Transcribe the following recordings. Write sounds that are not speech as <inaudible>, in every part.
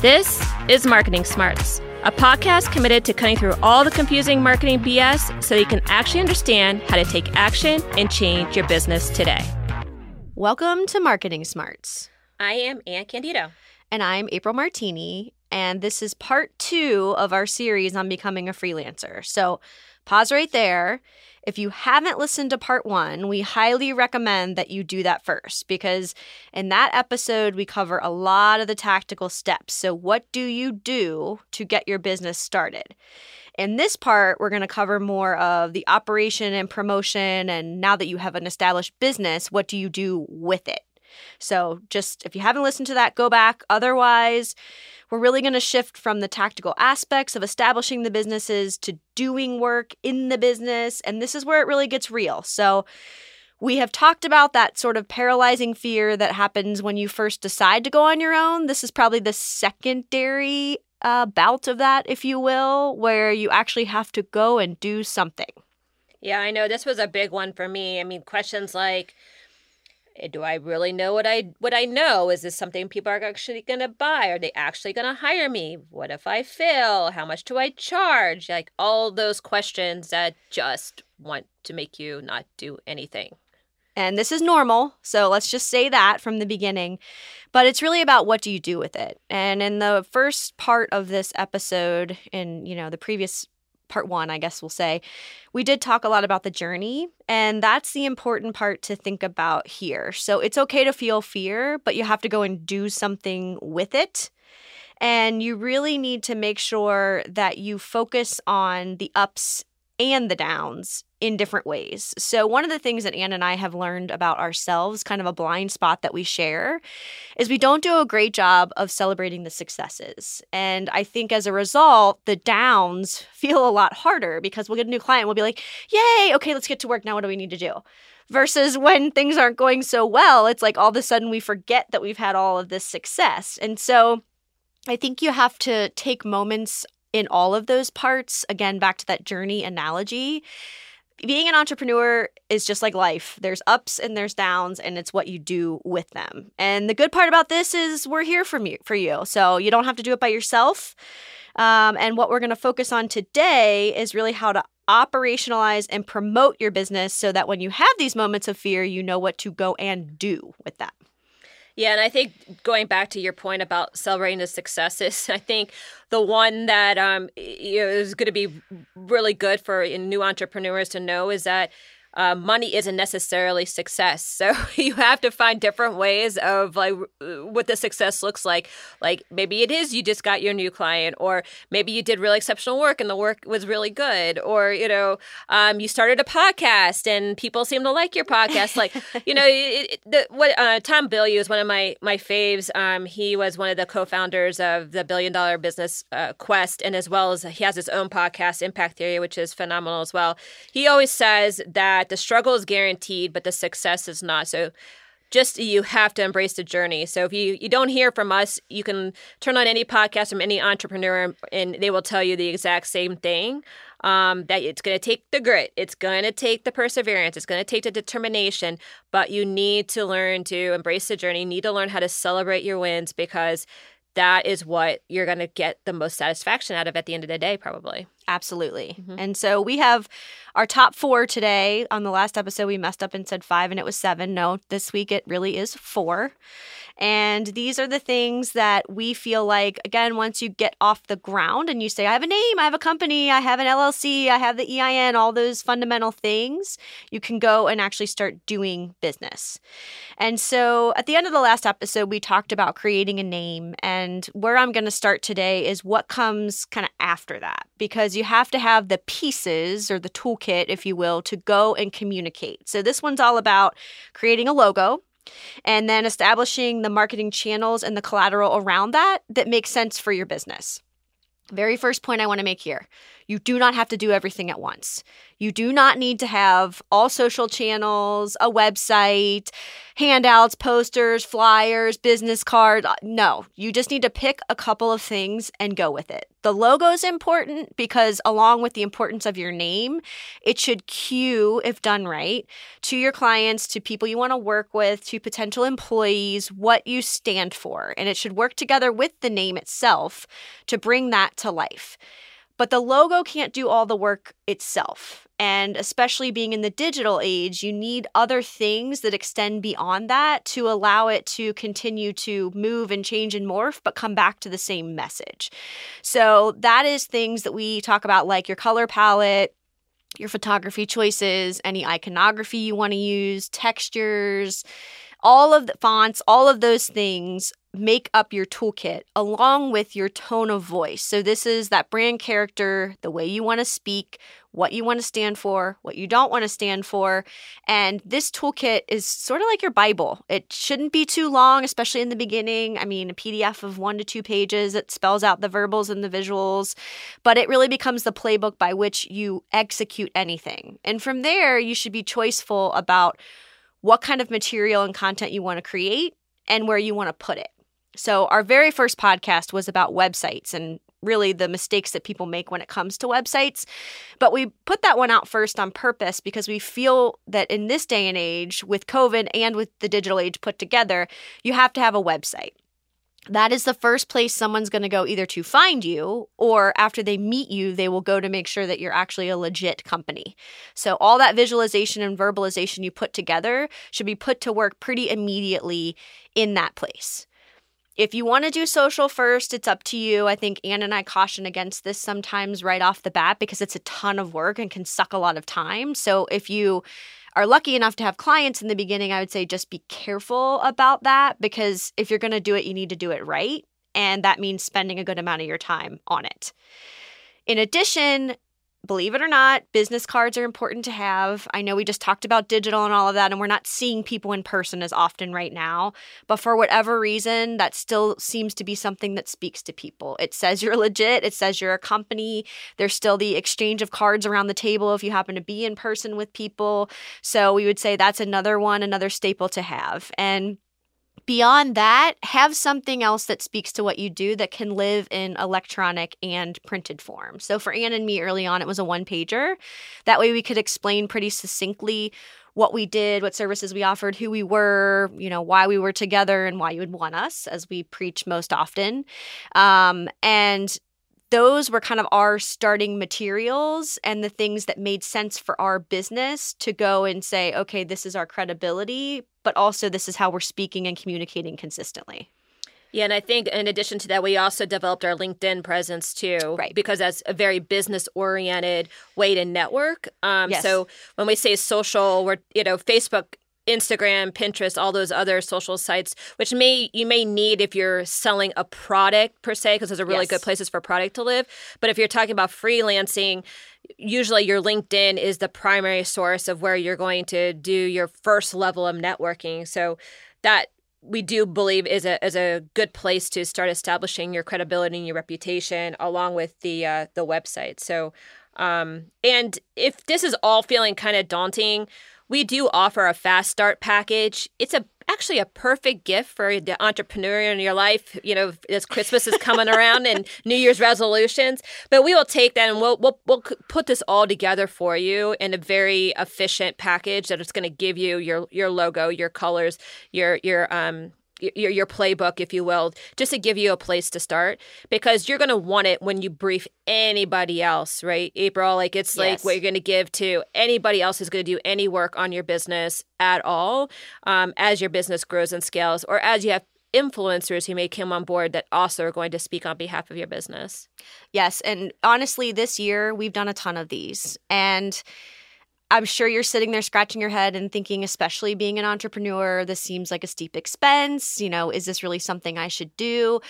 This is Marketing Smarts, a podcast committed to cutting through all the confusing marketing BS so you can actually understand how to take action and change your business today. Welcome to Marketing Smarts. I am Anne Candido. And I'm April Martini. And this is part two of our series on becoming a freelancer. So pause right there. If you haven't listened to part one, we highly recommend that you do that first because in that episode, we cover a lot of the tactical steps. So, what do you do to get your business started? In this part, we're going to cover more of the operation and promotion. And now that you have an established business, what do you do with it? So, just if you haven't listened to that, go back. Otherwise, we're really going to shift from the tactical aspects of establishing the businesses to doing work in the business. And this is where it really gets real. So, we have talked about that sort of paralyzing fear that happens when you first decide to go on your own. This is probably the secondary uh, bout of that, if you will, where you actually have to go and do something. Yeah, I know this was a big one for me. I mean, questions like, Eh, do I really know what I what I know? Is this something people are actually going to buy? Are they actually going to hire me? What if I fail? How much do I charge? Like all those questions that just want to make you not do anything. And this is normal, so let's just say that from the beginning. But it's really about what do you do with it. And in the first part of this episode in, you know, the previous part one, I guess we'll say, we did talk a lot about the journey. And that's the important part to think about here. So it's okay to feel fear, but you have to go and do something with it. And you really need to make sure that you focus on the ups and the downs in different ways. So, one of the things that Anne and I have learned about ourselves, kind of a blind spot that we share, is we don't do a great job of celebrating the successes. And I think as a result, the downs <laughs> feel a lot harder because we'll get a new client, we'll be like, yay, okay, let's get to work. Now, what do we need to do? Versus when <laughs> things aren't going so well, it's like all of a sudden we forget that we've had all of this success. And so, I think you have to take moments in all of those parts. Again, back to that journey analogy. Being an entrepreneur is just like life. There's ups and there's downs, and it's what you do with them. And the good part about this is we're here for you, for you. So you don't have to do it by yourself. Um, and what we're going to focus on today is really how to operationalize and promote your business so that when you have these moments of fear, you know what to go and do with them. Yeah, and I think going back to your point about celebrating the successes, <laughs> I think the one that um, is going to be really good for new entrepreneurs to know is that uh, money isn't necessarily success. <laughs> So you have to find different ways of like what the success looks like. Like maybe it is you just got your new client, or maybe you did really exceptional work and the work was really good, or you know um, you started a podcast and people seem to like your podcast. Like <laughs> you know it, it, the, what uh, Tom Bilyeu is one of my my faves. Um, he was one of the co-founders of the Billion Dollar Business uh, Quest, and as well as he has his own podcast, Impact Theory, which is phenomenal as well. He always says that that the struggle is guaranteed, but the success is not. So just you have to embrace the journey. So if you, you don't hear from us, you can turn on any podcast from any entrepreneur and they will tell you the exact same thing. Um, that it's going to take the grit, it's going to take the perseverance, it's going to take the determination, but you need to learn to embrace the journey. You need to learn how to celebrate your wins because that is what you're going to get the most satisfaction out of at the end of the day, probably. Absolutely. Mm-hmm. And so we have our top four today. On the last episode, we messed up and said five, and it was seven. No, this week it really is four. And these are the things that we feel like, again, once you get off the ground and you say, I have a name, I have a company, I have an LLC, I have the EIN, all those fundamental things, you can go and actually start doing business. And so at the end of the last episode, we talked about creating a name. And where I'm going to start today is what comes kind of after that, because you have to have the pieces or the toolkit, if you will, to go and communicate. So this one's all about creating a logo and then establishing the marketing channels and the collateral around that that makes sense for your business. Very first point I want to make here You do not have to do everything at once. You do not need to have all social channels, a website, handouts, posters, flyers, business cards. Uh, no, you just need to pick a couple of things and go with it. The logo is important because, along with the importance of your name, it should cue, if done right, to your clients, to people you want to work with, to potential employees, what you stand for. And it should work together with the name itself to bring that to life. But the logo can't do all the work itself. And especially being in the digital age, you need other things that extend beyond that to allow it to continue to move and change and morph, but come back to the same message. So that is things that we talk about, like your color palette, your photography choices, any iconography you want to use, textures, all of the fonts, all of those things make up your toolkit along with your tone of voice. So, this is that brand character, the way you want to speak, what you want to stand for, what you don't want to stand for. And this toolkit is sort of like your Bible. It shouldn't be too long, especially in the beginning. I mean, a PDF of one to two pages, it spells out the verbals and the visuals, but it really becomes the playbook by which you execute anything. And from there, you should be choiceful about what kind of material and content you want to create and where you want to put it. So, our very first podcast was about websites and really the mistakes that people make when it comes to websites. But we put that one out first on purpose because we feel that in this day and age, with COVID and with the digital age put together, you have to have a website. That is the first place someone's going to go either to find you or after they meet you, they will go to make sure that you're actually a legit company. So, all that visualization and verbalization you put together should be put to work pretty immediately in that place. If you want to do social first, it's up to you. I think Anne and I caution against this sometimes right off the bat because it's a ton of work and can suck a lot of time. So if you are lucky enough to have clients in the beginning, I would say just be careful about that because if you're going to do it, you need to do it right. And that means spending a good amount of your time on it. In addition, believe it or not, business cards are important to have. I know we just talked about digital and all of that, and we're not seeing people in person as often right now. But for whatever reason, that still seems to be something that speaks to people. It says you're legit, it says you're a company. There's still the exchange of cards around the table if you happen to be in person with people. So we would say that's another one, another staple to have. And Beyond that, have something else that speaks to what you do that can live in electronic and printed form. So for Anne and me early on, it was a one pager. That way we could explain pretty succinctly what we did, what services we offered, who we were, you know, why we were together, and why you would want us, as we preach most often. Um, and those were kind of our starting materials and the things that made sense for our business to go and say, okay, this is our credibility, but also this is how we're speaking and communicating consistently. Yeah, and I think in addition to that, we also developed our LinkedIn presence too, right? Because that's a very business-oriented way to network. Um, yes. So when we say social, we're you know Facebook Instagram, Pinterest, all those other social sites, which may you may need if you're selling a product per se, because those are really yes. good places for product to live. But if you're talking about freelancing, usually your LinkedIn is the primary source of where you're going to do your first level of networking. So that we do believe is a is a good place to start establishing your credibility and your reputation along with the uh, the website. So um, and if this is all feeling kind of daunting, we do offer a fast start package. It's a actually a perfect gift for the entrepreneur in your life. You know, as Christmas is coming around and <laughs> New Year's resolutions. But we will take that and we'll we'll, we'll put this all together for you in a very efficient package that is going to give you your your logo, your colors, your your um your, your playbook, if you will, just to give you a place to start because you're going to want it when you brief anybody else, right? April, like it's yes. like what you're going to give to anybody else who's going to do any work on your business at all um, as your business grows and scales or as you have influencers who may come on board that also are going to speak on behalf of your business. Yes. And honestly, this year we've done a ton of these. And I'm sure you're sitting there scratching your head and thinking, especially being an entrepreneur, this seems like a steep expense. You know, is this really something I should do?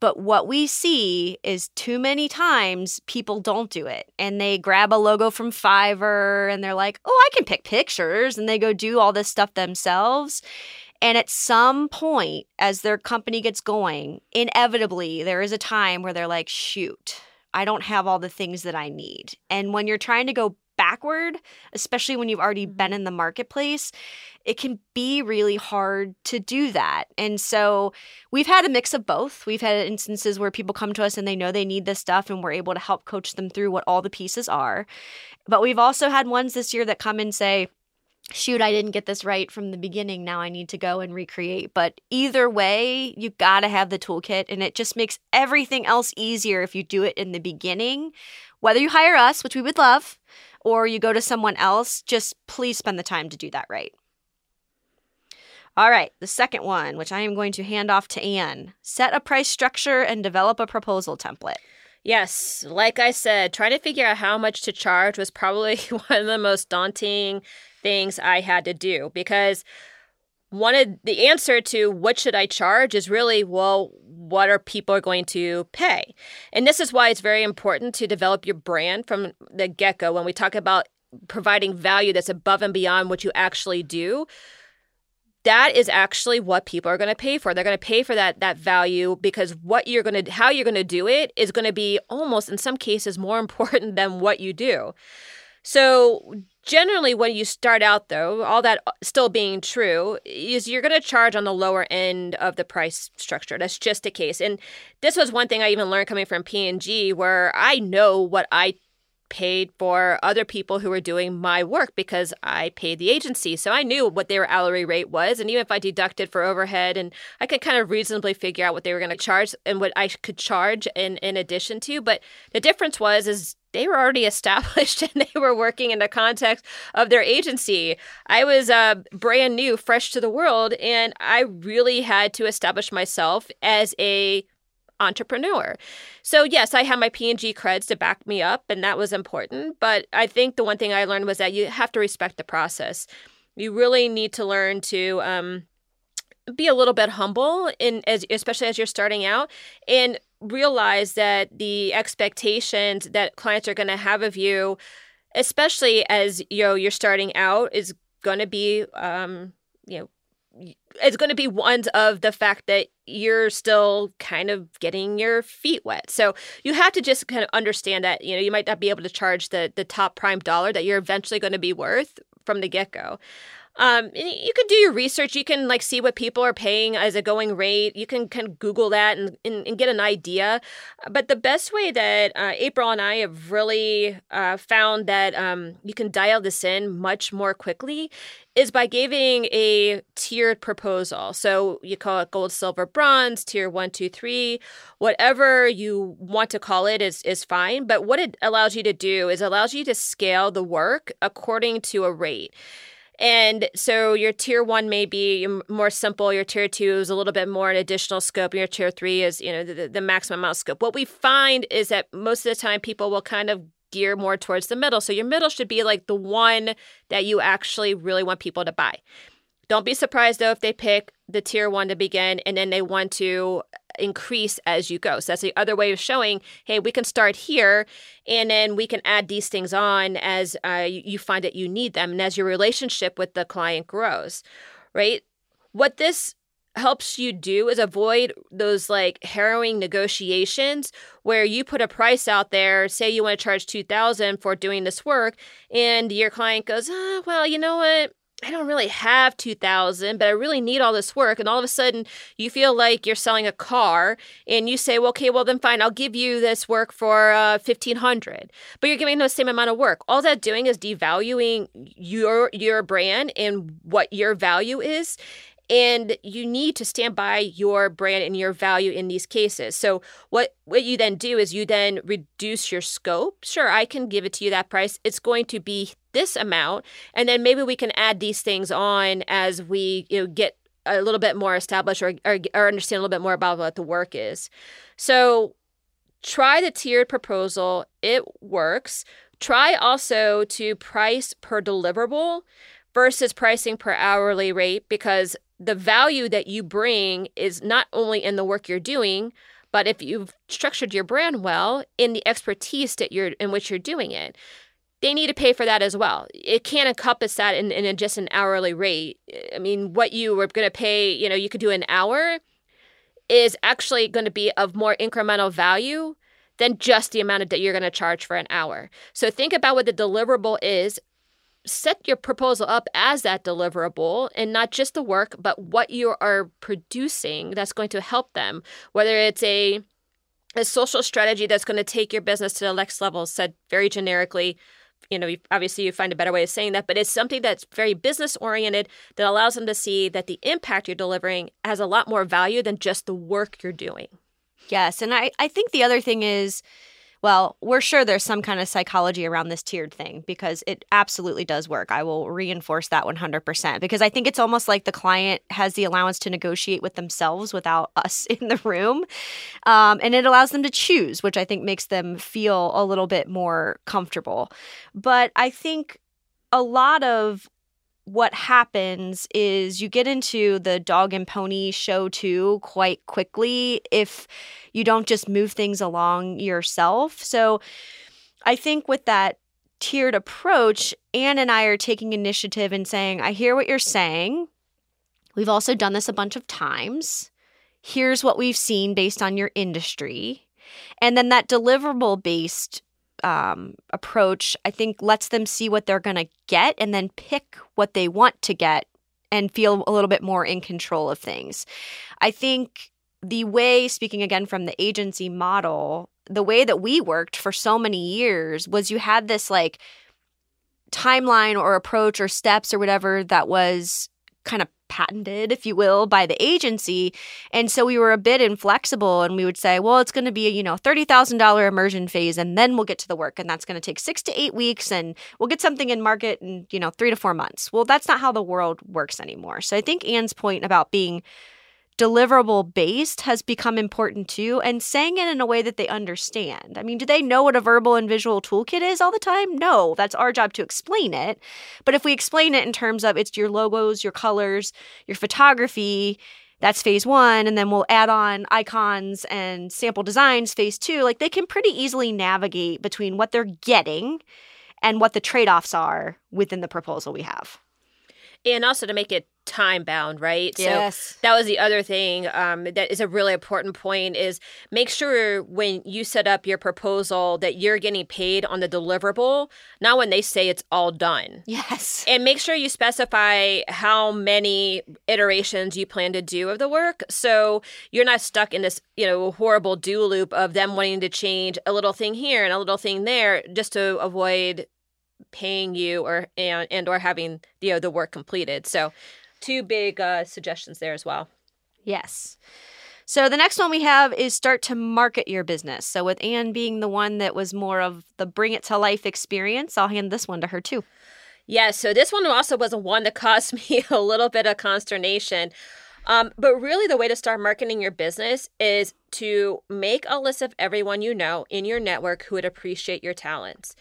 But what we see is too many times people don't do it and they grab a logo from Fiverr and they're like, oh, I can pick pictures and they go do all this stuff themselves. And at some point, as their company gets going, inevitably, there is a time where they're like, shoot, I don't have all the things that I need. And when you're trying to go backward, especially when you've already mm-hmm. been in the marketplace, it can be really hard to do that. And so we've had a mix of both. We've had instances where people come to us and they know they need this stuff, and we're able to help coach them through what all the pieces are. But we've also had ones this year that come and say, shoot, I didn't get this right from the beginning. Now I need to go and recreate. But either way, you got to have the toolkit, and it just makes everything else easier if you do it in the beginning. Whether you hire us, which we would love, or you go to someone else, just please spend the time to do that right. All right, the second one, which I am going to hand off to Anne set a price structure and develop a proposal template. Yes, like I said, trying to figure out how much to charge was probably <laughs> one of the most daunting things I had to do because one of the answer to what should I charge is really, well, what are people going to pay? And this is why it's very important to develop your brand from the get go. When we talk about providing value that's above and beyond what you actually do, that is actually what people are going to pay for. They're going to pay for that that value because what you're going to how you're going to do it is going to be almost in some cases more <laughs> important than what you do. So generally when you start out though all that uh, still being true is you're going to charge on the lower end of the price structure that's just a case and this was one thing i even learned coming from p&g where i know what i paid for other people who were doing my work because I paid the agency. So I knew what their hourly rate was. And even if I deducted for overhead and I could kind of reasonably figure out what they were going to charge and what I could charge in, in addition to. But the difference was is they were already <laughs> established and they were working in the context of their agency. I was uh, brand new, fresh to the world, and I really had to establish myself as a entrepreneur. So yes, I have my P&G creds to back me up and that was important, but I think the one thing I learned was that you have to respect the process. You really need to learn to um, be a little bit humble in as especially as you're starting out and realize that the expectations that clients are going to have of you especially as you know you're starting out is going to be um you know it's going to be ones of the fact that you're still kind of getting your feet wet. So you have to just kind of understand that, you know, you might not be able to charge the the top prime dollar that you're eventually going to be worth from the get-go. Um, you can do your research. You can like see what people are paying as a going rate. You can kind of Google that and, and, and get an idea. But the best way that uh, April and I have really uh, found that um, you can dial this in much more quickly is by giving a tiered proposal. So you call it gold, silver, bronze, tier one, two, three, whatever you want to call it is is fine. But what it allows you to do is allows you to scale the work according to a rate. And so your tier one may be more simple. Your tier two is a little bit more an additional scope. Your tier three is, you know, the, the maximum amount scope. What we find is that most of the time people will kind of gear more towards the middle. So your middle should be like the one that you actually really want people to buy. Don't be surprised though if they pick the tier one to begin and then they want to increase as you go. So that's the other way of showing, hey, we can start here and then we can add these things on as uh, you find that you need them and as your relationship with the client grows, right? What this helps you do is avoid those like harrowing negotiations where you put a price out there say you want to charge 2000 for doing this work and your client goes oh, well you know what I don't really have 2000 but I really need all this work. And all of a sudden you feel like you're selling a car and you say well okay well then fine I'll give you this work for uh, 1500 but you're giving the same amount of work. All that doing is devaluing your your brand and what your value is and you need to stand by your brand and your value in these cases. So what what you then do is you then reduce your scope. Sure i can give it to you that price. It's going to be this amount and then maybe we can add these things on as we you know get a little bit more established or, or, or understand a little bit more about what the work is. So try the tiered proposal. It works. Try also to price per deliverable versus pricing per hourly rate because the value that you bring is not only in the work you're doing, but if you've structured your brand well in the expertise that you're in which you're doing it, they need to pay for that as well. It can't encompass that in, in just an hourly rate. I mean, what you were going to pay, you know, you could do an hour is actually going to be of more incremental value than just the amount of that you're going to charge for an hour. So think about what the deliverable is. Set your proposal up as that deliverable and not just the work, but what you are producing that's going to help them, whether it's a a social strategy that's going to take your business to the next level, said very generically. You know, obviously, you find a better way of saying that, but it's something that's very business oriented that allows them to see that the impact you're delivering has a lot more value than just the work you're doing. Yes. And I, I think the other thing is, well, we're sure there's some kind of psychology around this tiered thing because it absolutely does work. I will reinforce that 100% because I think it's almost like the client has the allowance to negotiate with themselves without <laughs> us in the room. Um, and it allows them to choose, which I think makes them feel a little bit more comfortable. But I think a lot of what happens is you get into the dog and pony show too quite quickly if you don't just move things along yourself. So I think with that tiered approach, Anne and I are taking initiative and saying, I hear what you're saying. We've also done this a bunch of times. Here's what we've seen based on your industry. And then that deliverable based um, approach, I think, lets them see what they're going to get and then pick what they want to get and feel a little bit more in control of things. I think the way, speaking again from the agency model, the way that we worked for so many years was you had this like timeline or approach or steps or whatever that was kind of patented, if you will, by the agency. And so we were a bit inflexible and we would say, well, it's going to be a, you know, $30,000 immersion phase and then we'll get to the work. And that's going to take six to eight weeks and we'll get something in market in, you know, three to four months. Well, that's not how the world works anymore. So I think Anne's point about being deliverable based has become important too and saying it in a way that they understand. I mean, do they know what a verbal and visual toolkit is all the time? No, that's our job to explain it. But if we explain it in terms of it's your logos, your colors, your photography, that's phase one. And then we'll add on icons and sample designs, phase two. Like they can pretty easily navigate between what they're getting and what the trade offs are within the proposal we have and also to make it time bound right yes. so that was the other thing um, that is a really important point is make sure when you set up your proposal that you're getting paid on the deliverable not when they say it's all done. Yes. And make sure you specify how many iterations you plan to do of the work so you're not stuck in this you know horrible do loop of them wanting to change a little thing here and a little thing there just to avoid paying you or and, and or having you know the work completed. So two big uh, suggestions there as well. Yes. So the next one we have is start to market your business. So with Anne being the one that was more of the bring it to life experience, I'll hand this one to her too. Yeah, so this one also was a one that caused <laughs> me a little bit of consternation. Um, but really, the way to start marketing your business is to make a list of everyone you know in your network who would appreciate your talents.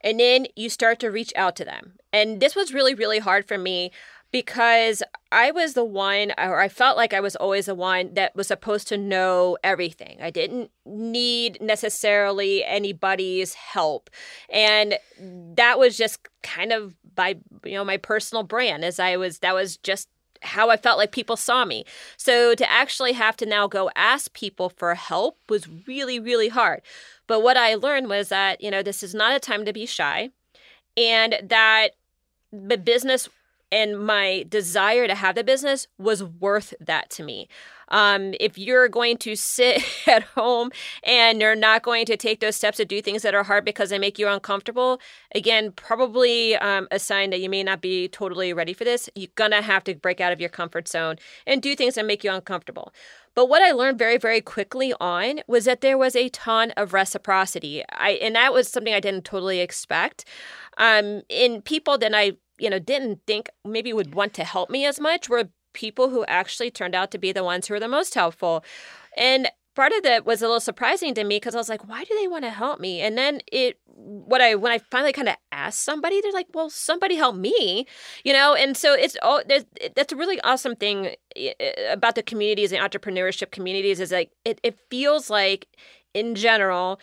And then you start to reach out to them. And this was really, really hard for me because I was the one, or I felt like I was always the one that was supposed to know everything. I didn't need necessarily anybody's help. And that was just kind of by, you know, my personal brand as I was, that was just how I felt like people saw me. So to actually have to now go ask people for help was really, really hard. But what I learned was that, you know, this is not a time to be shy and that the business and my desire to have the business was worth that to me. Um, if you're going to sit <laughs> at home and you're not going to take those steps to do things that are hard because they make you uncomfortable, again, probably um, a sign that you may not be totally ready for this. You're going to have to break out of your comfort zone and do things that make you uncomfortable. But what I learned very, very quickly on was that there was a ton of reciprocity. I and that was something I didn't totally expect. Um, in people that I you know didn't think maybe would want to help me as much were people who actually turned out to be the ones who were the most helpful. And part of that was a little surprising to me because I was like, why do they want to help me? And then it, what I, when I finally kind of asked somebody, they're like, well, somebody help me, you know? And so it's, all, there's, that's a really awesome thing about the communities and entrepreneurship communities is like, it, it feels like in general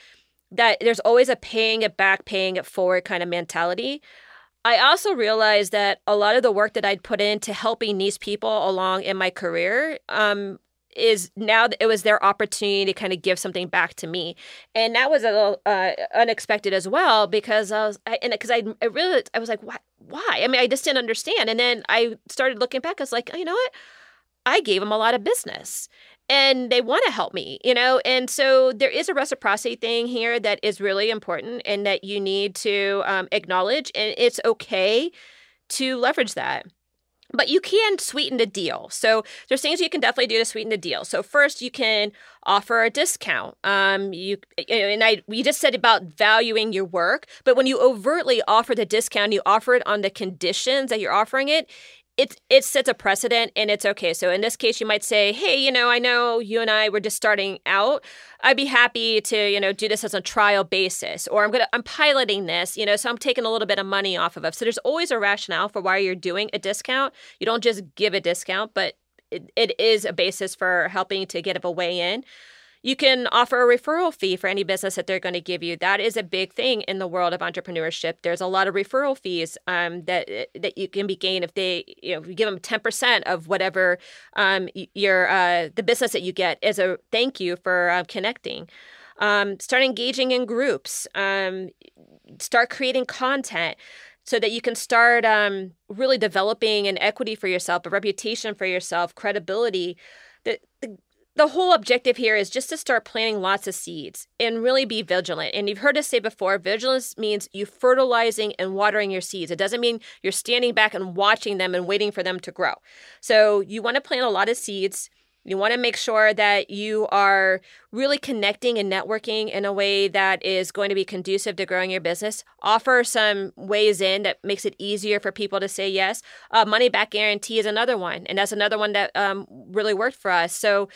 that there's always a paying it back, paying it forward kind of mentality. I also realized that a lot of the work that I'd put into helping these people along in my career, um, is now it was their opportunity to kind of give something back to me, and that was a little uh, unexpected as well because I was I, and because I, I really I was like why why? I mean I just didn't understand, and then I started looking back. I was like, oh, you know what, I gave them a lot of business, and they want to help me, you know? And so there is a reciprocity thing here that is really important and that you need to um, acknowledge. And it's okay to leverage that. But you can sweeten the deal. So there's things you can definitely do to sweeten the deal. So first, you can offer a discount. Um, you and I we just said about valuing your work, but when you overtly offer the discount, you offer it on the conditions that you're offering it it it sets a precedent and it's okay. So in this case, you might say, "Hey, you know, I know you and I were just starting out. I'd be happy to, you know, do this as a trial basis, or I'm gonna I'm piloting this, you know, so I'm taking a little bit of money off of it." So there's always a rationale for why you're doing a discount. You don't just give a discount, but it, it is a basis for helping to get a way in. You can offer a referral fee for any business that they're going to give you. That is a big thing in the world of entrepreneurship. There's a lot of referral fees um, that that you can be gained if they you know you give them ten percent of whatever um, your uh, the business that you get as a thank you for uh, connecting. Um, start engaging in groups. Um, start creating content so that you can start um, really developing an equity for yourself, a reputation for yourself, credibility. The, whole objective here is just to start planting lots of seeds and really be vigilant. And you've heard us say before, vigilance means you fertilizing and watering your seeds. It doesn't mean you're standing back and watching them and waiting for them to grow. So you want to plant a lot of seeds. You want to make sure that you are really connecting and networking in a way that is going to be conducive to growing your business. Offer some ways in that makes it easier for people to say yes. Uh, money back guarantee is another one, and that's another one that um, really worked for us. So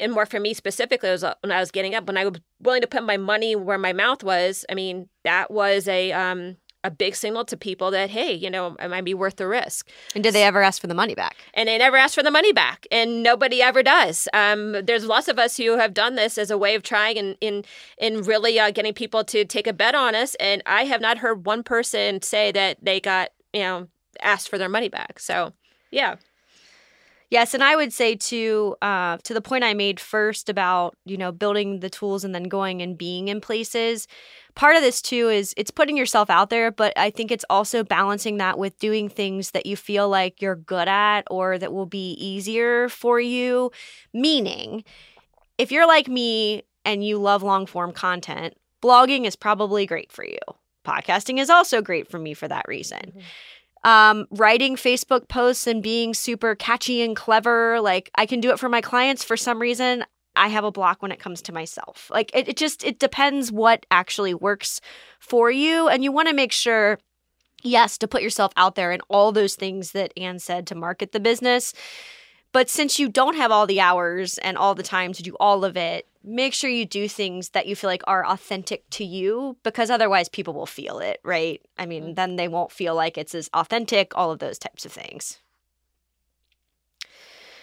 and more for me specifically was uh, when I was getting up when I was willing to put my money where my mouth was. I mean, that was a um a big signal to people that hey, you know, it might be worth the risk. And did they ever ask for the money back? And they never asked for the money back, and nobody ever does. Um, there's lots of us who have done this as a way of trying and in in really uh, getting people to take a bet on us, and I have not heard one person say that they got you know asked for their money back. So yeah. Yes, and I would say to uh, to the point I made first about you know building the tools and then going and being in places. Part of this too is it's putting yourself out there, but I think it's also balancing that with doing things that you feel like you're good at or that will be easier for you. Meaning, if you're like me and you love long form content, blogging is probably great for you. Podcasting is also great for me for that reason. Mm-hmm um, writing Facebook posts and being super catchy and clever. Like I can do it for my clients for some reason. I have a block when it comes to myself. Like it, it just it depends what actually works for you. And you want to make sure, yes, to put yourself out there and all those things that Anne said to market the business. But since you don't have all the hours and all the time to do all of it, make sure you do things that you feel like are authentic to you because otherwise people will feel it, right? I mean, mm-hmm. then they won't feel like it's as authentic, all of those types of things.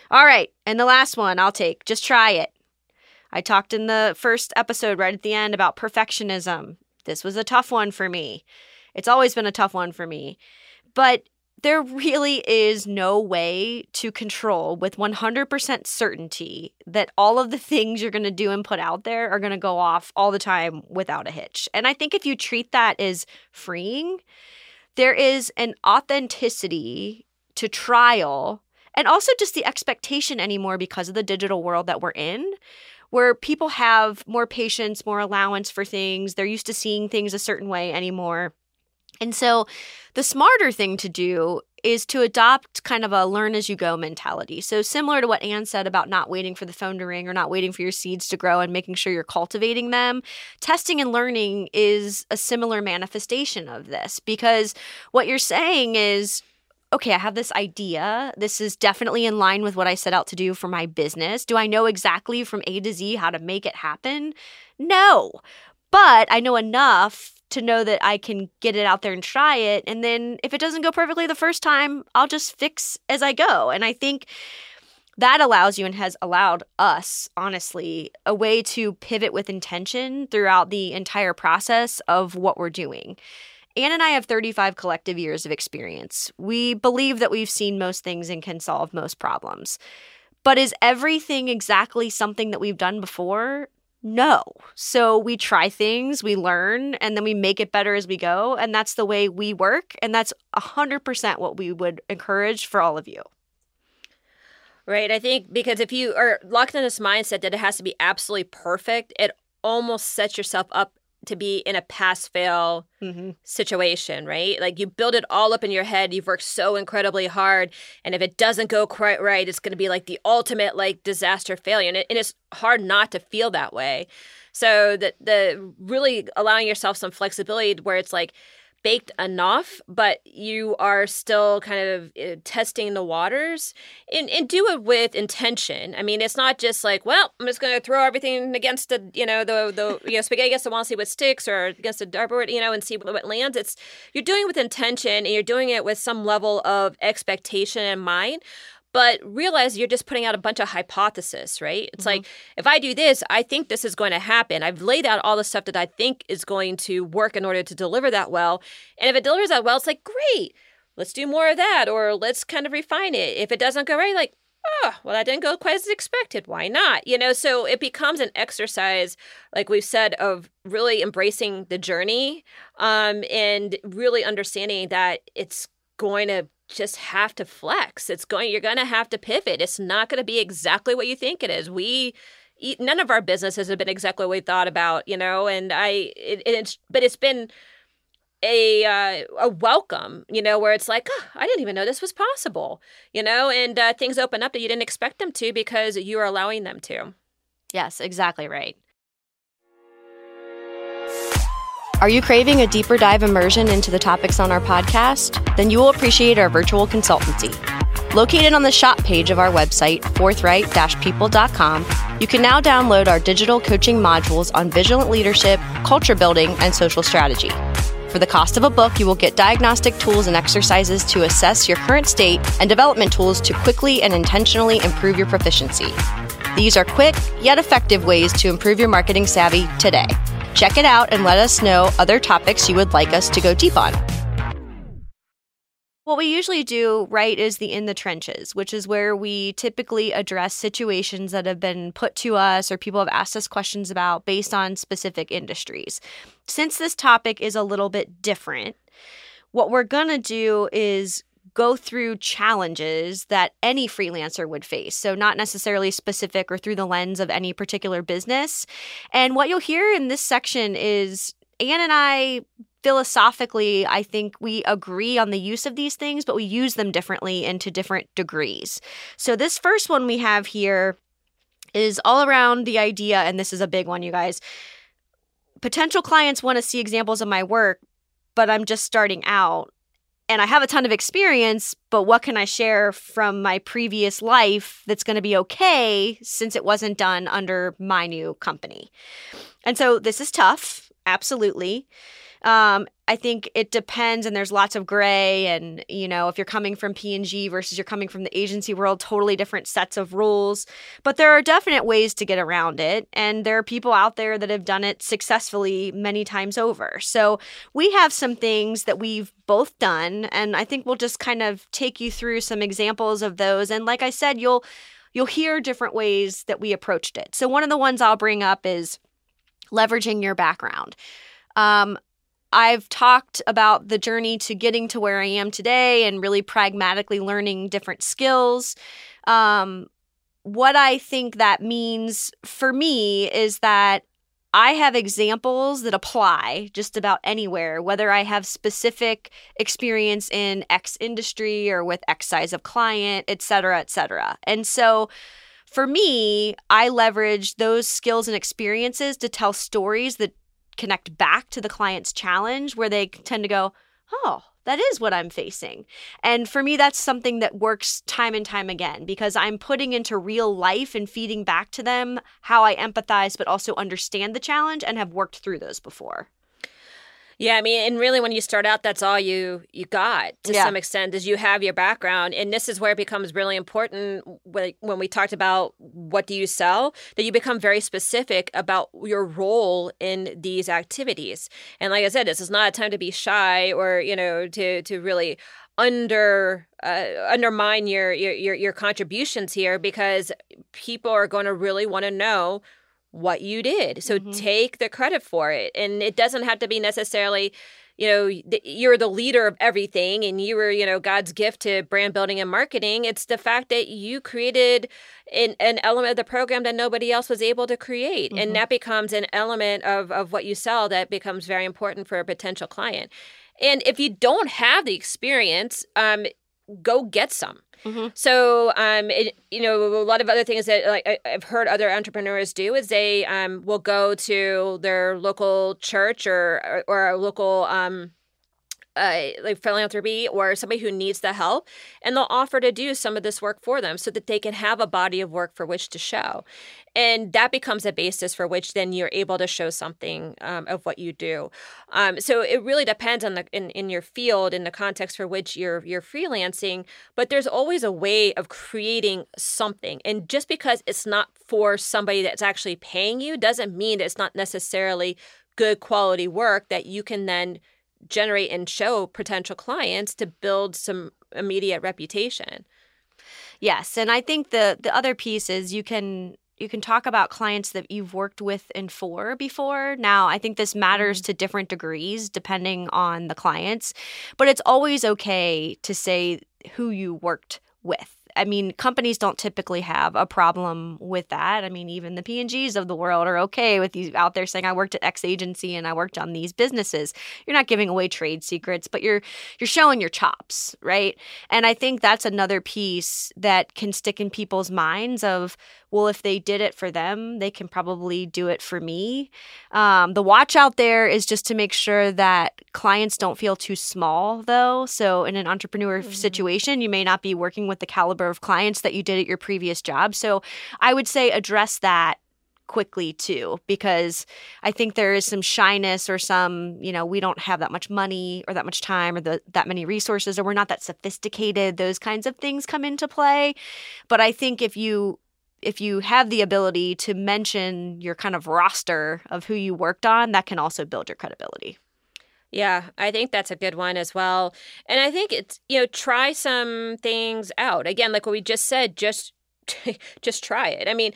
All right, and the last one I'll take. Just try it. I talked in the first episode right at the end about perfectionism. This was a tough one for me. It's always been a tough one for me. But there really is no way to control with 100% certainty that all of the things you're going to do and put out there are going to go off all the time without a hitch. And I think if you treat that as freeing, there is an authenticity to trial and also just the expectation anymore because of the digital world that we're in where people have more patience, more allowance for things. They're used to seeing things a certain way anymore. And so the smarter thing to do is to adopt kind of a learn as you go mentality. So, similar to what Anne said about not waiting for the phone to ring or not waiting for your seeds to grow and making sure you're cultivating them, testing and learning is a similar manifestation of this because what you're saying is, okay, I have this idea. This is definitely in line with what I set out to do for my business. Do I know exactly from A to Z how to make it happen? No. But I know enough to know that I can get it out there and try it. And then if it doesn't go perfectly the first time, I'll just fix as I go. And I think that allows you and has allowed us, honestly, a way to pivot with intention throughout the entire process of what we're doing. Anne and I have 35 collective years of experience. We believe that we've seen most things and can solve most problems. But is everything exactly something that we've done before? No. So we try things, we learn, and then we make it better as we go. And that's the way we work. And that's 100% what we would encourage for all of you. Right. I think because if you are locked in this mindset that it has to be absolutely perfect, it almost sets yourself up to be in a pass fail mm-hmm. situation, right? Like you build it all up in your head. You've worked so incredibly hard. And if it doesn't go quite right, it's going to be like the ultimate like disaster failure. And, it, and it's hard not to feel that way. So the, the really allowing yourself some flexibility where it's like, baked enough, but you are still kind of uh, testing the waters and, and do it with intention. I mean, it's not just like, well, I'm just going to throw everything against the, you know, the, the, you know, spaghetti against the wall see what sticks or against the dartboard, you know, and see what, what lands. It's, you're doing it with intention and you're doing it with some level of expectation in mind but realize you're just putting out a bunch of hypothesis, right? It's mm-hmm. like if I do this, I think this is going to happen. I've laid out all the stuff that I think is going to work in order to deliver that well. And if it delivers that well, it's like, great, let's do more of that or let's kind of refine it. If it doesn't go right, like, oh, well, that didn't go quite as expected. Why not? You know, so it becomes an exercise, like we've said, of really embracing the journey um, and really understanding that it's going to just have to flex. It's going you're going to have to pivot. It's not going to be exactly what you think it is. We none of our businesses have been exactly what we thought about, you know, and I it, it's but it's been a uh, a welcome, you know, where it's like, oh, I didn't even know this was possible, you know, and uh, things open up that you didn't expect them to because you are allowing them to. Yes, exactly right. Are you craving a deeper dive immersion into the topics on our podcast? Then you will appreciate our virtual consultancy. Located on the shop page of our website, forthright people.com, you can now download our digital coaching modules on vigilant leadership, culture building, and social strategy. For the cost of a book, you will get diagnostic tools and exercises to assess your current state and development tools to quickly and intentionally improve your proficiency. These are quick yet effective ways to improve your marketing savvy today. Check it out and let us know other topics you would like us to go deep on. What we usually do, right, is the in the trenches, which is where we typically address situations that have been put to us or people have asked us questions about based on specific industries. Since this topic is a little bit different, what we're going to do is go through challenges that any freelancer would face. So, not necessarily specific or through the lens of any particular business. And what you'll hear in this section is Anne and I philosophically, I think we agree on the use of these things, but we use them differently and to different degrees. So, this first one we have here is all around the idea, and this is a big one, you guys. Potential clients want to see examples of my work, but I'm just starting out and I have a ton of experience, but what can I share from my previous life that's going to be okay since it wasn't done under my new company? And so this is tough, absolutely. Um, I think it depends, and there's lots of gray. And you know, if you're coming from P and G versus you're coming from the agency world, totally different sets of rules. But there are definite ways to get around it, and there are people out there that have done it successfully many times over. So we have some things that we've both done, and I think we'll just kind of take you through some examples of those. And like I said, you'll you'll hear different ways that we approached it. So one of the ones I'll bring up is leveraging your background. Um, I've talked about the journey to getting to where I am today and really pragmatically learning different skills. Um, what I think that means for me is that I have examples that apply just about anywhere, whether I have specific experience in X industry or with X size of client, et cetera, et cetera. And so for me, I leverage those skills and experiences to tell stories that connect back to the client's challenge where they tend to go, oh, that is what I'm facing. And for me, that's something that works time and time again because I'm putting into real life and feeding back to them how I empathize, but also understand the challenge and have worked through those before. Yeah, I mean, and really, when you start out, that's all you you got to yeah. some extent is you have your background, and this is where it becomes really important. When when we talked about what do you sell, that you become very specific about your role in these activities. And like I said, this is not a time to be shy or you know to to really under uh, undermine your, your your your contributions here because people are going to really want to know what you did. So mm-hmm. take the credit for it, and it doesn't have to be necessarily you know you're the leader of everything and you were you know god's gift to brand building and marketing it's the fact that you created an, an element of the program that nobody else was able to create mm-hmm. and that becomes an element of, of what you sell that becomes very important for a potential client and if you don't have the experience, um, go get some. Mm-hmm. So, um, it, you know, a lot of other things that like I, have heard other entrepreneurs do is they um, will go to their local church or or, or a local um, uh, like philanthropy or somebody who needs the help, and they'll offer to do some of this work for them so that they can have a body of work for which to show. And that becomes a basis for which then you're able to show something um, of what you do. Um, so it really depends on the in, in your field in the context for which you're you're freelancing. But there's always a way of creating something, and just because it's not for somebody that's actually paying you doesn't mean it's not necessarily good quality work that you can then generate and show potential clients to build some immediate reputation. Yes, and I think the the other piece is you can you can talk about clients that you've worked with and for before. Now, I think this matters mm-hmm. to different degrees depending on the clients, but it's always okay to say who you worked with I mean, companies don't typically have a problem with that. I mean, even the P&Gs of the world are okay with you out there saying I worked at X agency and I worked on these businesses. You're not giving away trade secrets, but you're you're showing your chops, right? And I think that's another piece that can stick in people's minds of well, if they did it for them, they can probably do it for me. Um, the watch out there is just to make sure that clients don't feel too small, though. So, in an entrepreneur mm-hmm. situation, you may not be working with the caliber of clients that you did at your previous job. So, I would say address that quickly too because i think there is some shyness or some you know we don't have that much money or that much time or the, that many resources or we're not that sophisticated those kinds of things come into play but i think if you if you have the ability to mention your kind of roster of who you worked on, that can also build your credibility. Yeah, I think that's a good one as well. And I think it's, you know, try some things out. Again, like what we just said, just <laughs> just try it. I mean,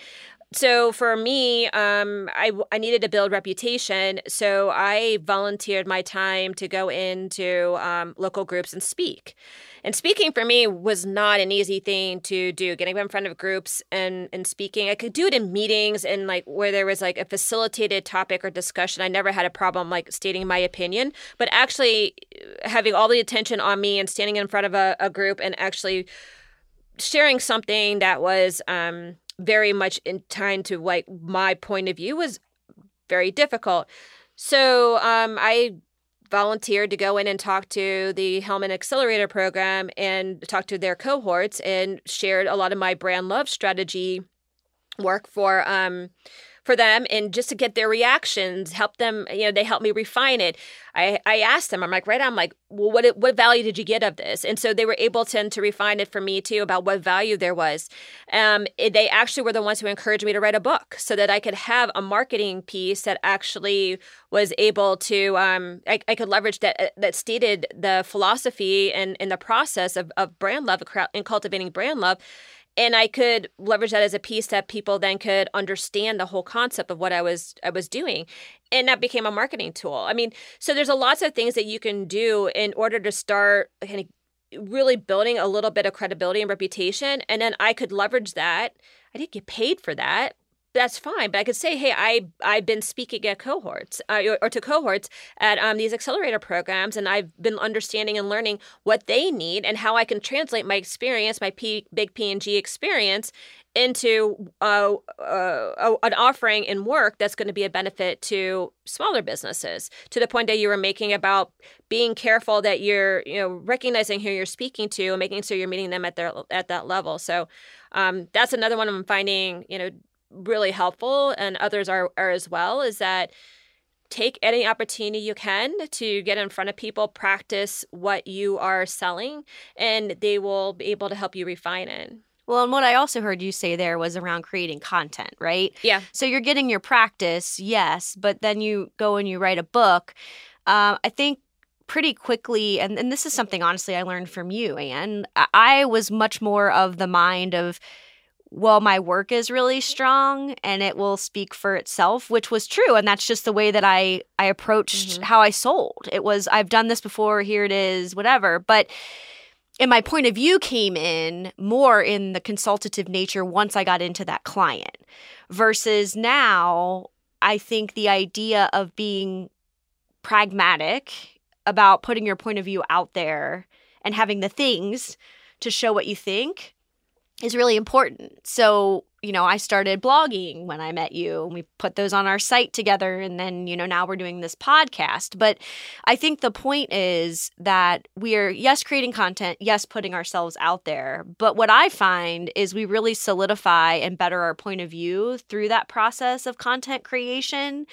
so for me, um, I, I needed to build reputation. So I volunteered my time to go into um, local groups and speak. And speaking for me was not an easy thing to do. Getting in front of groups and, and speaking, I could do it in meetings and like where there was like a facilitated topic or discussion. I never had a problem like stating my opinion, but actually uh, having all the attention on me and standing in front of a, a group and actually sharing something that was um, very much in time to like my point of view was very difficult. So um, I volunteered to go in and talk to the Hillman Accelerator program and talk to their cohorts and shared a lot of my brand love strategy work for um, for them and just to get their reactions, help them, you know, they helped me refine it. I, I asked them, I'm like, right, I'm like, well, what, what value did you get of this? And so they were able to, to refine it for me too about what value there was. Um, it, they actually were the ones who encouraged me to write a book so that I could have a marketing piece that actually was able to, um, I, I could leverage that, uh, that stated the philosophy and, and the process of, of brand love and cultivating brand love and I could leverage that as a piece that people then could understand the whole concept of what I was I was doing and that became a marketing tool. I mean, so there's a lots of things that you can do in order to start kind of really building a little bit of credibility and reputation and then I could leverage that. I didn't get paid for that, that's fine. But I could say, hey, I I've been speaking at cohorts uh, or, to cohorts at um, these accelerator programs, and I've been understanding and learning what they need and how I can translate my experience, my P, big P and G experience, into uh, uh, an offering in work that's going to be a benefit to smaller businesses. To the point that you were making about being careful that you're you know recognizing who you're speaking to and making sure you're meeting them at their at that level. So. Um, that's another one I'm finding, you know, really helpful and others are, are as well is that take any opportunity you can to get in front of people practice what you are selling and they will be able to help you refine it well, and what I also heard you say there was around creating content, right? Yeah. So you're getting your practice, yes, but then you go and you write a book. Uh, I think pretty quickly, and, and this is something honestly I learned from you, Anne. I was much more of the mind of, well, my work is really strong and it will speak for itself, which was true. And that's just the way that I, I approached mm-hmm. how I sold. It was, I've done this before, here it is, whatever. But and my point of view came in more in the consultative nature once I got into that client versus now I think the idea of being pragmatic about putting your point of view out there and having the things to show what you think is really important. So, you know, I started blogging when I met you and we put those on our site together. And then, you know, now we're doing this podcast. But I think the point is that we're, yes, creating content, yes, putting ourselves out there. But what I find is we really solidify and better our point of view through that process of content creation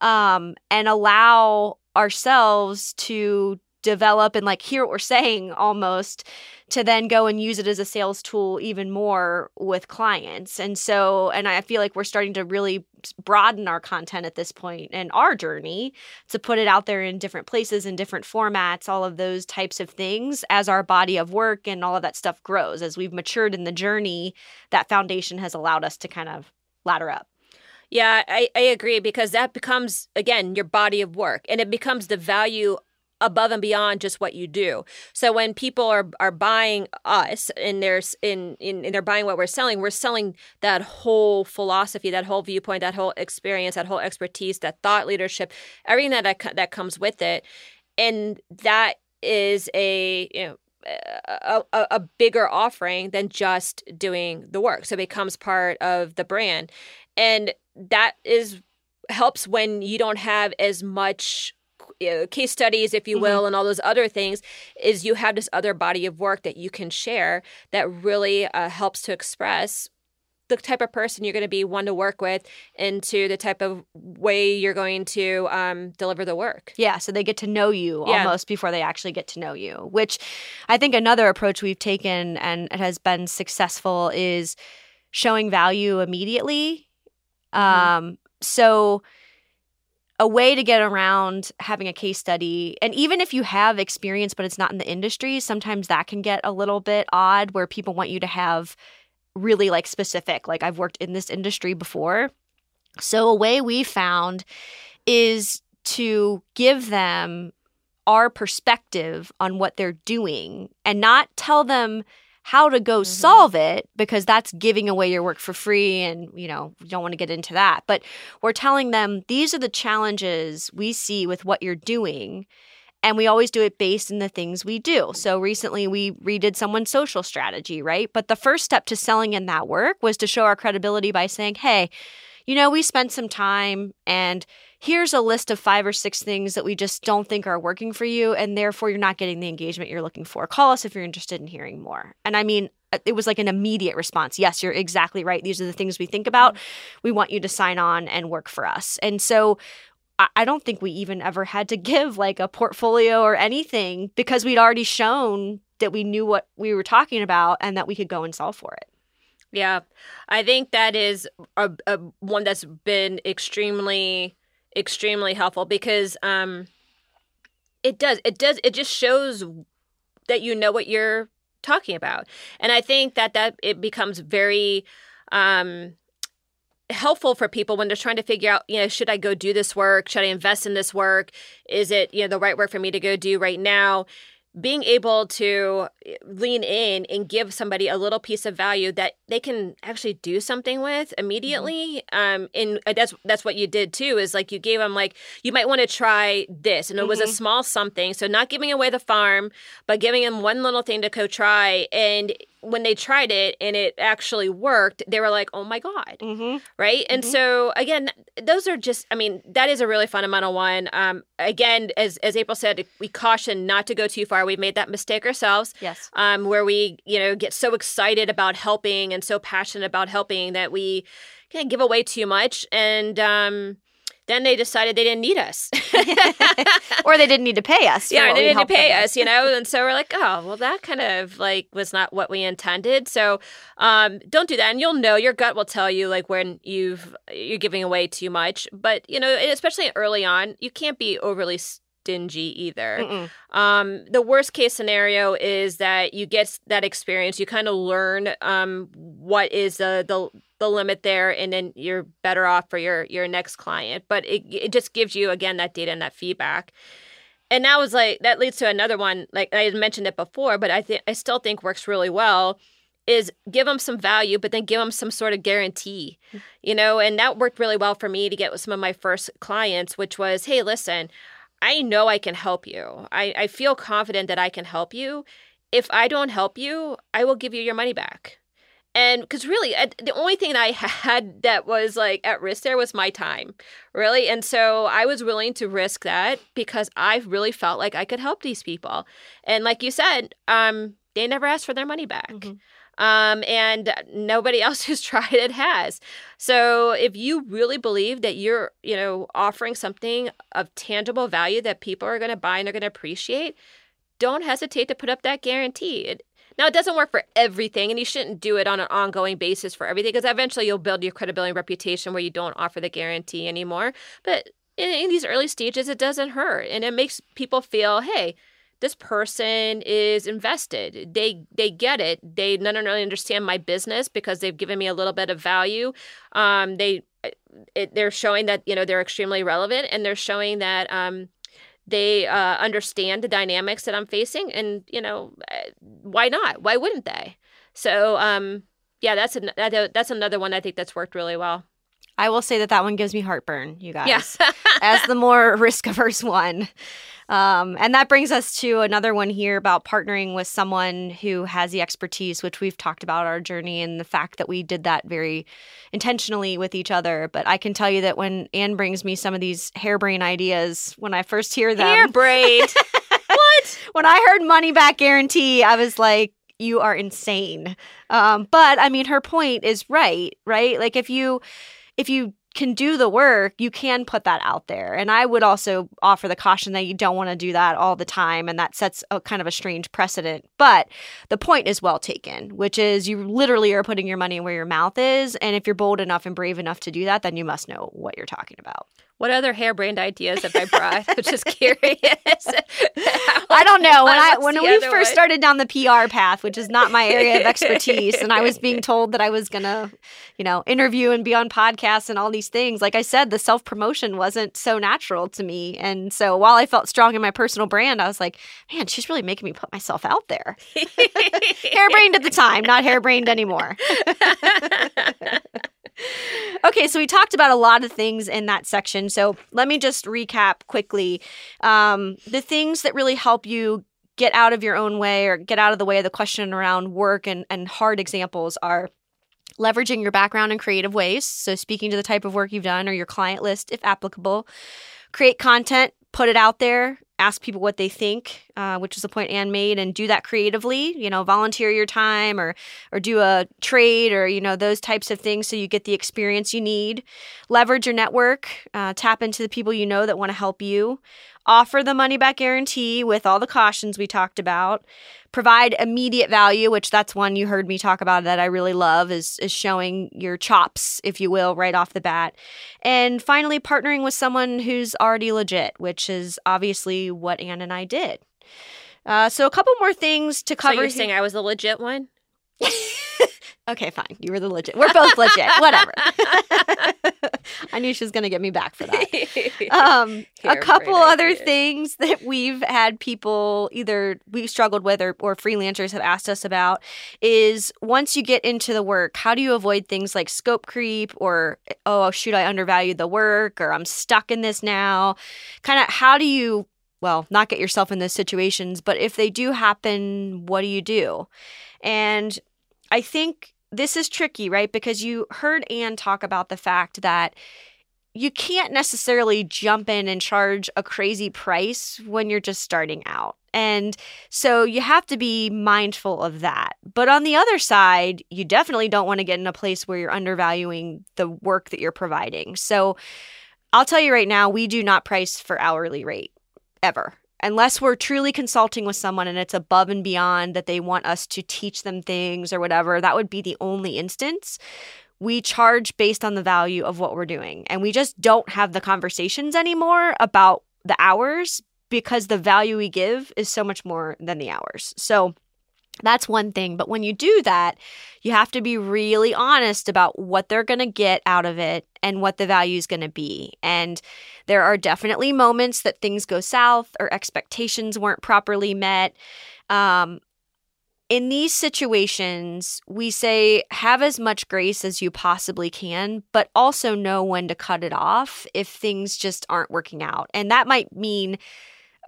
um, and allow ourselves to develop and like hear what we're saying almost to then go and use it as a sales tool even more with clients. And so, and I feel like we're starting to really broaden our content at this point and our journey to put it out there in different places in different formats, all of those types of things as our body of work and all of that stuff grows. As we've matured in the journey, that foundation has allowed us to kind of ladder up. Yeah, I, I agree because that becomes, again, your body of work and it becomes the value above and beyond just what you do. So when people are are buying us and there's in, in they're buying what we're selling, we're selling that whole philosophy, that whole viewpoint, that whole experience, that whole expertise, that thought leadership, everything that that comes with it, and that is a you know a, a, a, bigger offering than just doing the work. So it becomes part of the brand. And that is helps when you don't have as much uh, case studies, if you mm-hmm. will, mm-hmm. and all those other things, is you have this other body of work that you can share that really uh, helps to express the type of person you're going to be one to work with into the type of way you're going to um, deliver the work. Yeah, so they get to know you yeah. almost before they actually get to know you, which I think another approach we've taken and it has been successful is showing value immediately. Mm-hmm. Um, so a way to get around having a case study. And even if you have experience but it's not in the industry sometimes that can get a little bit odd where people want you to have really like specific like i've worked in this industry before. So a way we found is to give them our perspective on what they're doing and not tell them how to go mm-hmm. solve it because that's giving away your work for free and you know you don't want to get into that. But we're telling them these are the challenges we see with what you're doing and we always do it based in the things we do. So recently we redid someone's social strategy right? But the first step to selling in that work was to show our credibility by saying hey you know we spent some time and here's a list of five or six things that we just don't think are working for you, and therefore you're not getting the engagement you're looking for. Call us if you're interested in hearing more. And I mean, uh, it was like an immediate response. Yes, you're exactly right. These are the things we think about. We want you to sign on and work for us. And so I don't think we even ever had to <laughs> give like a portfolio or anything because we'd already shown that we knew what we were talking about and that we could go and solve for it. Yeah, I think that is a, a one that's been extremely extremely helpful because um it does it does it just shows that you know what you're talking about. And i think that that it becomes very um helpful for people when they're trying to figure out you know should i go do this work? Should i invest in this work? Is it you know the right work for me to go do right now being able to eh, lean in and give somebody a little piece of value that they can actually do something with mm-hmm. immediately mm-hmm. um and uh, that's that's what you did too is like you gave them like you might want to try this and it mm-hmm. was a mm-hmm. small something so not giving away the farm but giving them one little thing to go try and when they tried it and it actually worked, they were like, "Oh my god!" Mm-hmm. Right? And mm-hmm. so again, those are just. I mean, that is a really fundamental one. Um, again, as as April said, we caution not to go too far. We've made that mistake ourselves. Yes. Um, where we you know get so excited about helping and so passionate about helping that we can give away too much and um then they decided they didn't need us. <laughs> or they didn't need to pay us. Yeah, they didn't need to pay us, you know? And so we're like, oh, well, that kind of like was not what we intended. So um, don't do that. And you'll know, your gut will tell you like when you've, you're giving away too much. But, you know, especially early on, you can't be overly stingy either. Um, the worst case scenario is that you get that experience, you kind of learn um, what is the, the the limit there, and then you're better off for your your next client. But it it just gives you again that data and that feedback. And that was like that leads to another one. Like I had mentioned it before, but I think I still think works really well is give them some value, but then give them some sort of guarantee, you know, and that worked really well for me to get with some of my first clients, which was, hey, listen, I know I can help you. I, I feel confident that I can help you. If I don't help you, I will give you your money back. And because really, I, the only thing I <laughs> had that was like at risk there was my time, really. And so I was willing to risk that because I really felt like I could help these people. And like you said, um, they never asked for their money back. Mhm. Um, and nobody <laughs> else who's tried it has. So if you really believe that you're, you know, offering something of tangible value that people are going to buy and they're going to appreciate, don't hesitate to put up that guarantee. It, now, it doesn't work for everything, and you shouldn't do it on an ongoing basis for everything because eventually you'll build your credibility and reputation where you don't offer the guarantee anymore. But in, in these early stages, it doesn't hurt, and it makes people feel, hey, this person is invested. They they get it. They not only understand my business because they've given me a little bit of value. Um, they it, they're showing that you know they're extremely relevant, and they're showing that um, they uh, understand the dynamics that I'm facing, and you know uh, why not? Why wouldn't they? So um, yeah, that's an, that's another one I think that's worked really well. I will say that that one gives me heartburn, you guys. Yes. as the more <laughs> risk averse one. Um, and that brings us to another one here about partnering with someone who has the expertise, which we've talked about our journey and the fact that we did that very intentionally with each other. But I can tell you that when Anne brings me some of these harebrained ideas, when I first hear them, Hair braid. <laughs> what? when I heard money back guarantee, I was like, you are insane. Um, but I mean, her point is right, right? Like if you if you can do the work, you can put that out there. And I would also offer the caution that you don't want to do that all the time. And that sets a kind of a strange precedent. But the point is well taken, which is you literally are putting your money where your mouth is. And if you're bold enough and brave enough to do that, then you must know what you're talking about. What other harebrained ideas have I brought? I'm <laughs> just curious. I don't know. When I when we first one? started down the PR path, which is not my area of <laughs> expertise, and I was being told that I was gonna, you know, interview and be on podcasts and all these things. Like I said, the self promotion wasn't so natural to me, and so while I felt strong in my personal brand, I was like, man, she's really making me put myself out there. <laughs> Hairbrained at the time, not hairbrained anymore. Okay, so we talked about a lot of things in that section. So let me just recap quickly. Um, the things that really help you get out of your own way or get out of the way of the question around work and, and hard examples are leveraging your background in creative ways. So speaking to the type of work you've done or your client list, if applicable. Create content, put it out there, ask people what they think, uh, which is a point Anne made, and do that creatively. You know, volunteer your time or or do a trade or you know those types of things so you get the experience you need. Leverage your network, uh, tap into the people you know that want to help you. Offer the money back guarantee with all the cautions we talked about. Provide immediate value, which that's one you heard me talk about that I really love is is showing your chops, if you will, right off the bat. And finally, partnering with someone who's already legit, which is obviously what Anne and I did. Uh, so a couple more things to so cover. you're saying I was the legit one? <laughs> okay, fine. You were the legit. We're both legit. <laughs> Whatever. <laughs> I knew she was going to get me back for that. Um, a couple other things that we've had people either we've struggled with or, or freelancers have asked us about is once you get into the work, how do you avoid things like scope creep or, oh, shoot, I undervalued the work or I'm stuck in this now? Kind of how do you, well, not get yourself in those situations, but if they do happen, what do you do? And I think this is tricky, right? Because you heard Anne talk about the fact that you can't necessarily jump in and charge a crazy price when you're just starting out. And so you have to be mindful of that. But on the other side, you definitely don't want to get in a place where you're undervaluing the work that you're providing. So I'll tell you right now, we do not price for hourly rate ever. Unless we're truly consulting with someone and it's above and beyond that they want us to teach them things or whatever, that would be the only instance we charge based on the value of what we're doing. And we just don't have the conversations anymore about the hours because the value we give is so much more than the hours. So that's one thing. But when you do that, you have to be really honest about what they're going to get out of it and what the value is going to be. And there are definitely moments that things go south or expectations weren't properly met. Um, in these situations, we say have as much grace as you possibly can, but also know when to cut it off if things just aren't working out. And that might mean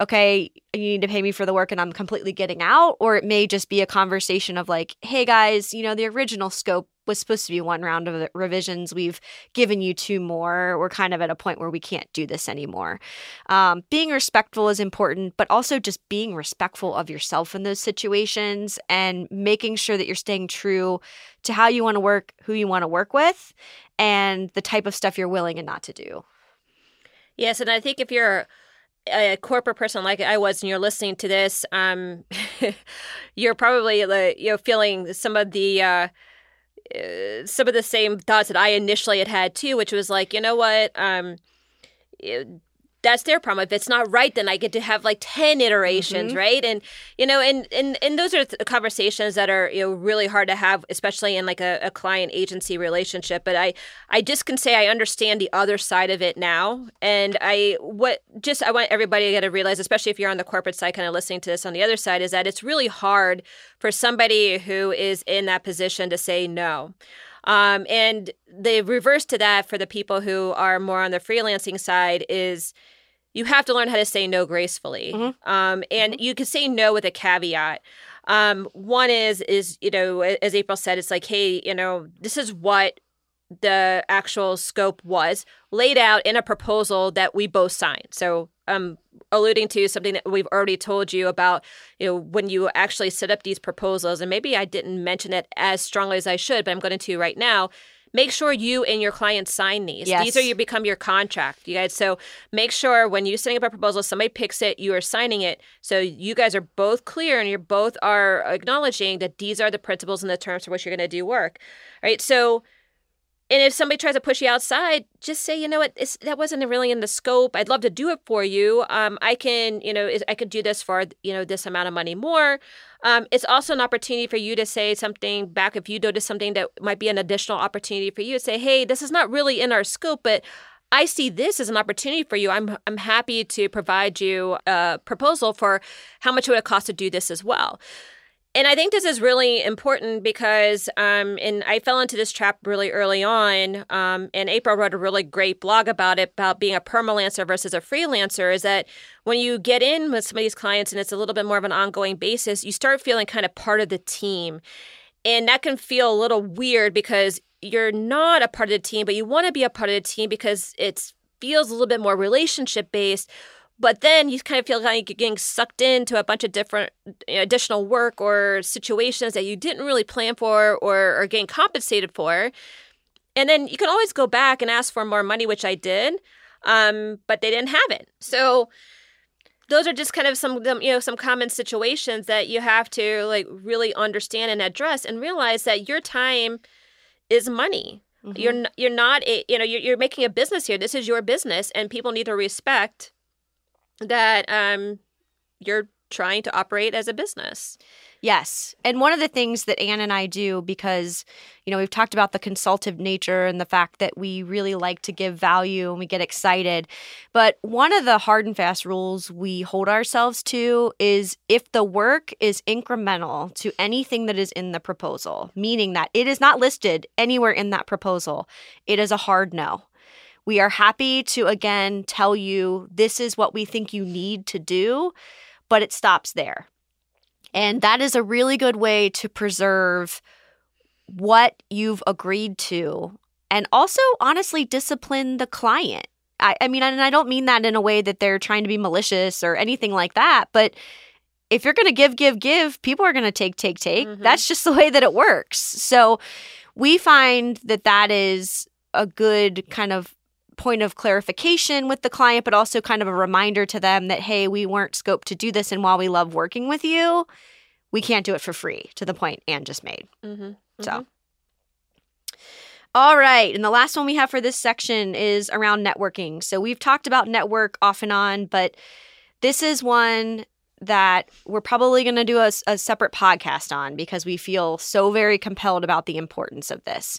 okay, you need to pay me for the work and I'm completely getting out. Or it may just be a conversation of like, hey guys, you know, the original scope was supposed to be one round of revisions. We've given you two more. We're kind of at a point where we can't do this anymore. Um, being respectful is important, but also just being respectful of yourself in those situations and making sure that you're staying true to how you want to work, who you want to work with, and the type of stuff you're willing and not to do. Yes, and I think if you're a corporate person like I was and you're listening to this, um, <laughs> you're probably like, you know feeling some of the uh, uh, some of the same thoughts that I initially had had too, which was like, you know what, um, that's their problem. If it's not right, then I get to have like 10 iterations, mm-hmm. right? And, you know, and, and, and those are conversations that are, you know, really hard to have, especially in like a, a client agency relationship. But I, I just can say I understand the other side of it now. And I, what just, I want everybody to realize, especially if you're on the corporate side, kind of listening to this on the other side, is that it's really hard for somebody who is in that position to say no. Um, and the reverse to that for the people who are more on the freelancing side is you have to learn how to say no gracefully. Mm-hmm. Um, and mm-hmm. you can say no with a caveat. Um, one is is you know as April said, it's like hey you know this is what the actual scope was laid out in a proposal that we both signed. So um alluding to something that we've already told you about you know when you actually set up these proposals and maybe I didn't mention it as strongly as I should but I'm going to right now make sure you and your clients sign these. Yes. These are you become your contract, you guys. So make sure when you're setting up a proposal, somebody picks it, you are signing it. So you guys are both clear and you both are acknowledging that these are the principles and the terms for which you're going to do work. All right. So and if somebody tries to push you outside, just say, you know what, it's, that wasn't really in the scope. I'd love to do it for you. Um, I can, you know, I could do this for, you know, this amount of money more. Um, it's also an opportunity for you to say something back if you notice something that might be an additional opportunity for you say, hey, this is not really in our scope, but I see this as an opportunity for you. I'm I'm happy to provide you a proposal for how much it would cost to do this as well and I think this is really important because, um, and I fell into this trap really early on. Um, and April wrote a really great blog about it, about being a permalancer versus a freelancer. Is that when you get in with some of these clients and it's a little bit more of an ongoing basis, you start feeling kind of part of the team. And that can feel a little weird because you're not a part of the team, but you want to be a part of the team because it feels a little bit more relationship based but then you kind of feel like you're getting sucked into a bunch of different additional work or situations that you didn't really plan for or are getting compensated for. And then you can always go back and ask for more money, which I did, um, but they didn't have it. So those are just kind of some you know some common situations that you have to like really understand and address and realize that your time is money. Mm-hmm. You're you're not a, you know you're, you're making a business here. This is your business, and people need to respect that um, you're trying to operate as a business. Yes. And one of the things that Anne and I do, because, you know, we've talked about the consultative nature and the fact that we really like to give value and we get excited. But one of the hard and fast rules we hold ourselves to is if the work is incremental to anything that is in the proposal, meaning that it is not listed anywhere in that proposal, it is a hard no. We are happy to again tell you this is what we think you need to do, but it stops there. And that is a really good way to preserve what you've agreed to and also honestly discipline the client. I, I mean, and I don't mean that in a way that they're trying to be malicious or anything like that, but if you're going to give, give, give, people are going to take, take, take. Mm-hmm. That's just the way that it works. So we find that that is a good kind of point of clarification with the client, but also kind of a reminder to them that, hey, we weren't scoped to do this. And while we love working with you, we can't do it for free, to the point Anne just made. Mm-hmm. Mm-hmm. So. All right. And the last one we have for this section is around networking. So we've talked about network off and on, but this is one that we're probably going to do a, a, separate podcast on because we feel so very compelled about the importance of this.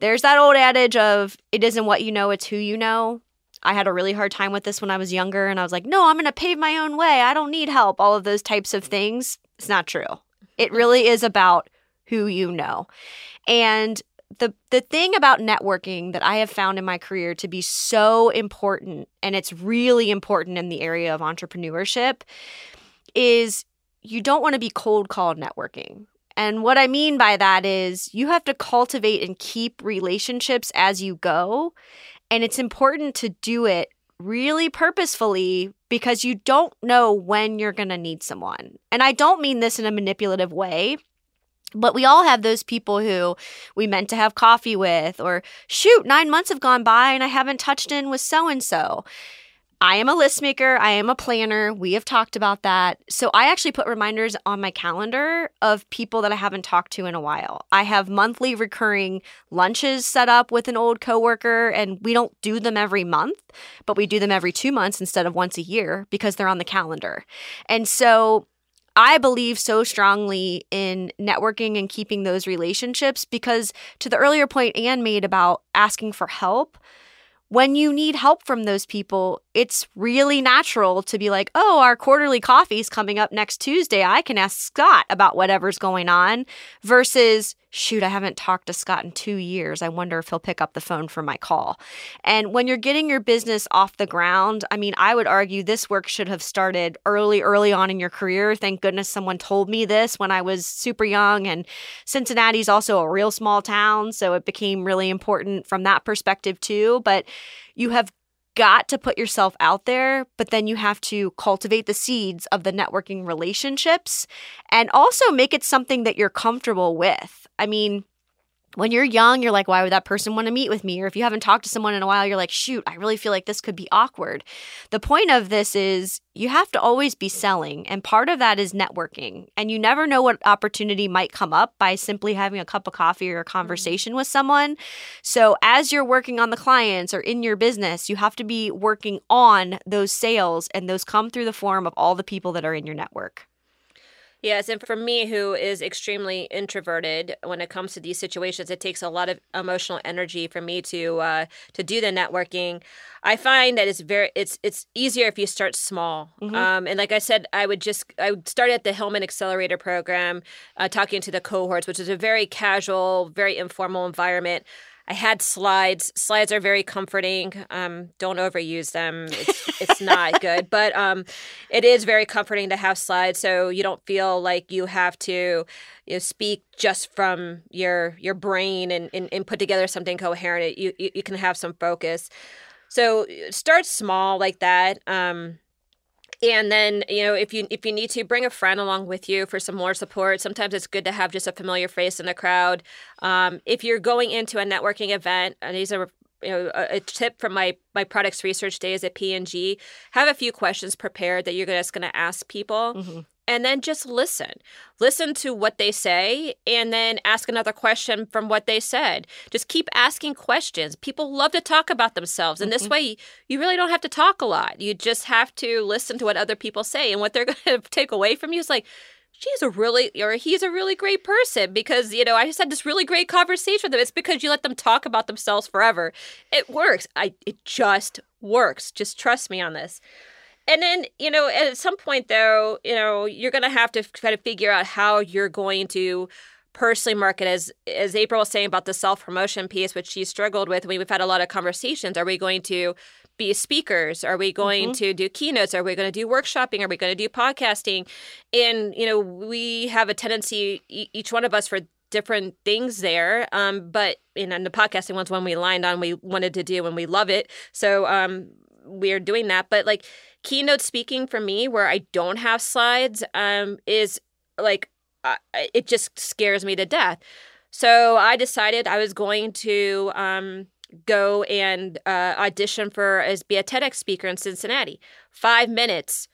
There's that old adage of it isn't what you know, it's who you know. I had a really hard time with this when I was younger, and I was like, no, I'm going to pave my own way. I don't need help. All of those types of things. It's not true. It mm-hmm. really is about who you know. And the the thing about networking that I have found in my career to be so important and it's really important in the area of entrepreneurship is you don't want to be cold called networking. And what I mean by that is you have to cultivate and keep relationships as you go. And it's important to do it really purposefully because you don't know when you're going to need someone. And I don't mean this in a manipulative way. But we all have those people who we meant to have coffee with, or shoot, nine months have gone by and I haven't touched in with so and so. I am a list maker. I am a planner. We have talked about that. So I actually put reminders on my calendar of people that I haven't talked to in a while. I have monthly recurring lunches set up with an old coworker, and we don't do them every month, but we do them every two months instead of once a year because they're on the calendar. And so I believe so strongly in networking and keeping those relationships because, to the earlier point Anne made about asking for help, when you need help from those people, it's really natural to be like, oh, our quarterly coffee is coming up next Tuesday. I can ask Scott about whatever's going on versus, shoot, I haven't talked to Scott in two years. I wonder if he'll pick up the phone for my call. And when you're getting your business off the ground, I mean, I would argue this work should have started early, early on in your career. Thank goodness someone told me this when I was super young. And Cincinnati's also a real small town. So it became really important from that perspective, too. But you have got to put yourself out there, but then you have to cultivate the seeds of the networking relationships and also make it something that you're comfortable with. I mean, when you're young, you're like, why would that person want to meet with me? Or if you haven't talked to someone in a while, you're like, shoot, I really feel like this could be awkward. The point of this is you have to always be selling. And part of that is networking. And you never know what opportunity might come up by simply having a cup of coffee or a mm-hmm. conversation mm-hmm. with someone. So as you're working on the clients or in your business, you have to be working on those sales, and those come through the form of all the people that are in your network. Yes, and for me, who is extremely introverted, when it comes to these situations, it takes a lot of emotional energy for me to uh, to do the networking. I find that it's very it's it's easier if you start small. Mm-hmm. Um, and like I said, I would just I would start at the Hillman Accelerator program, uh, talking to the cohorts, which is a very casual, very informal environment. I had slides. Slides are very comforting. Um, don't overuse them. It's, it's not good, <laughs> but um, it is very comforting to have slides, so you don't feel like you have to you know, speak just from your your brain and, and, and put together something coherent. You, you you can have some focus. So start small like that. Um, and then you know if you if you need to bring a friend along with you for some more support sometimes it's good to have just a familiar face in the crowd. Um, if you're going into a networking event and these are you know a, a, tip from my my products research days at P&G have a few questions prepared that you're just going to ask people. Mm-hmm and then just listen. Listen to what they say and then ask another question from what they said. Just keep asking questions. People love to talk about themselves. And mm-hmm. this way, you really don't have to talk a lot. You just have to listen to what other people say. And what they're <laughs> going to take away from you is like, she's a really or he's a really great person because you know i just had this really great conversation with them it's because you let them talk about themselves forever it works i it just works just trust me on this and then, you know, at some point though, you know, you're going to have to kind of figure out how you're going to personally market as as April was saying about the self-promotion piece which she struggled with. We've had a lot of conversations. Are we going to be speakers? Are we going mm-hmm. to do keynotes? Are we going to do workshopping? Are we going to do podcasting? And you know, we have a tendency each one of us for different things there. Um, but you know, the podcasting one's one we aligned on, we wanted to do, and we love it. So um, we're doing that. But like keynote speaking for me, where I don't have slides, um, is like uh, it just scares me to death. So I decided I was going to um, go and uh, audition for as be a TEDx speaker in Cincinnati. Five minutes,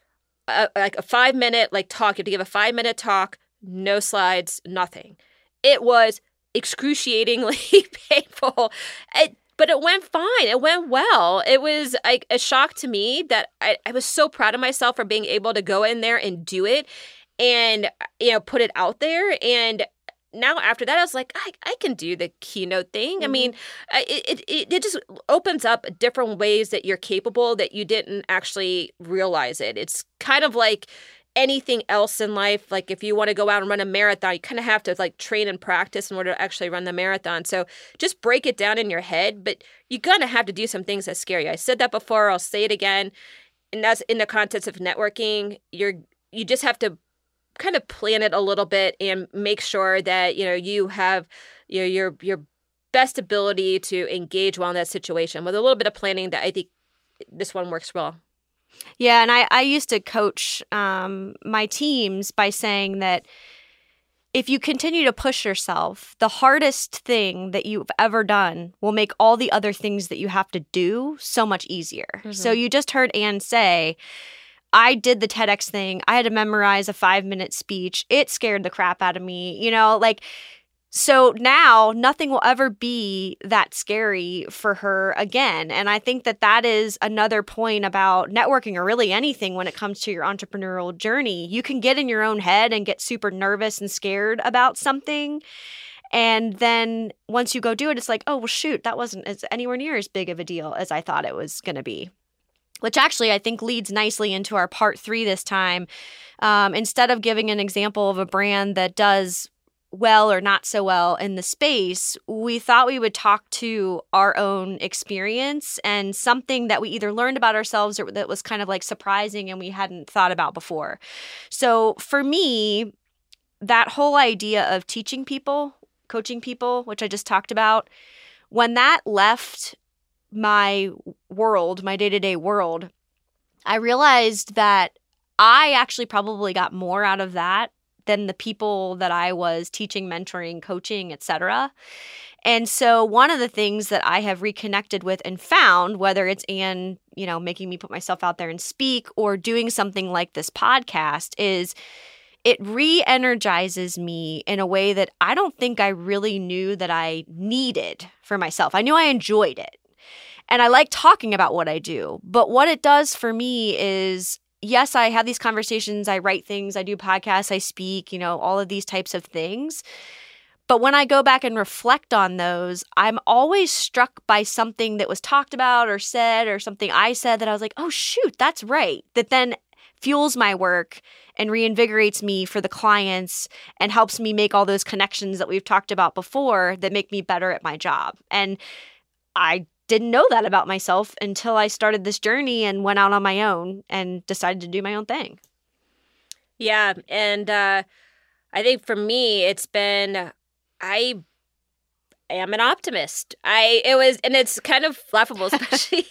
uh, like a five minute like talk. You have to give a five minute talk, no slides, nothing. It was excruciatingly <laughs> painful. It but it went fine. It went well. It was like a shock to me that I, I was so proud of myself for being able to go in there and do it and you know put it out there and now after that, I was like, I, I can do the keynote thing. Mm-hmm. I mean, it, it, it just opens up different ways that you're capable that you didn't actually realize it. It's kind of like anything else in life. Like if you want to go out and run a marathon, you kind of have to like train and practice in order to actually run the marathon. So just break it down in your head, but you're going to have to do some things that scare you. I said that before, I'll say it again. And that's in the context of networking. You're, you just have to kind of plan it a little bit and make sure that you know you have you know, your your best ability to engage well in that situation with a little bit of planning that I think this one works well. Yeah, and I I used to coach um, my teams by saying that if you continue to push yourself, the hardest thing that you've ever done will make all the other things that you have to do so much easier. Mm-hmm. So you just heard Anne say I did the TEDx thing. I had to memorize a five minute speech. It scared the crap out of me. You know, like, so now nothing will ever be that scary for her again. And I think that that is another point about networking or really anything when it comes to your entrepreneurial journey. You can get in your own head and get super nervous and scared about something. And then once you go do it, it's like, oh, well, shoot, that wasn't as anywhere near as big of a deal as I thought it was going to be which actually I think leads nicely into our part three this time. Um, instead of giving an example of a brand that does well or not so well in the space, we thought we would talk to our own experience and something that we either learned about ourselves or that was kind of like surprising and we hadn't thought about before. So for me, that whole idea of teaching people, coaching people, which I just talked about, when that left my world, my day to day world, I realized that I actually probably got more out of that than the people that I was teaching, mentoring, coaching, etc. And so one of the things that I have reconnected with and found, whether it's Anne, you know, making me put myself out there and speak or doing something like this podcast, is it re energizes me in a way that I don't think I really knew that I needed for myself. I knew I enjoyed it. And I like talking about what I do. But what it does for me is yes, I have these conversations, I write things, I do podcasts, I speak, you know, all of these types of things. But when I go back and reflect on those, I'm always struck by something that was talked about or said or something I said that I was like, oh, shoot, that's right. That then fuels my work and reinvigorates me for the clients and helps me make all those connections that we've talked about before that make me better at my job. And I didn't know that about myself until I started this journey and went out on my own and decided to do my own thing. Yeah. And uh, I think for me, it's been, I am an optimist. I, it was, and it's kind of laughable, <laughs> especially,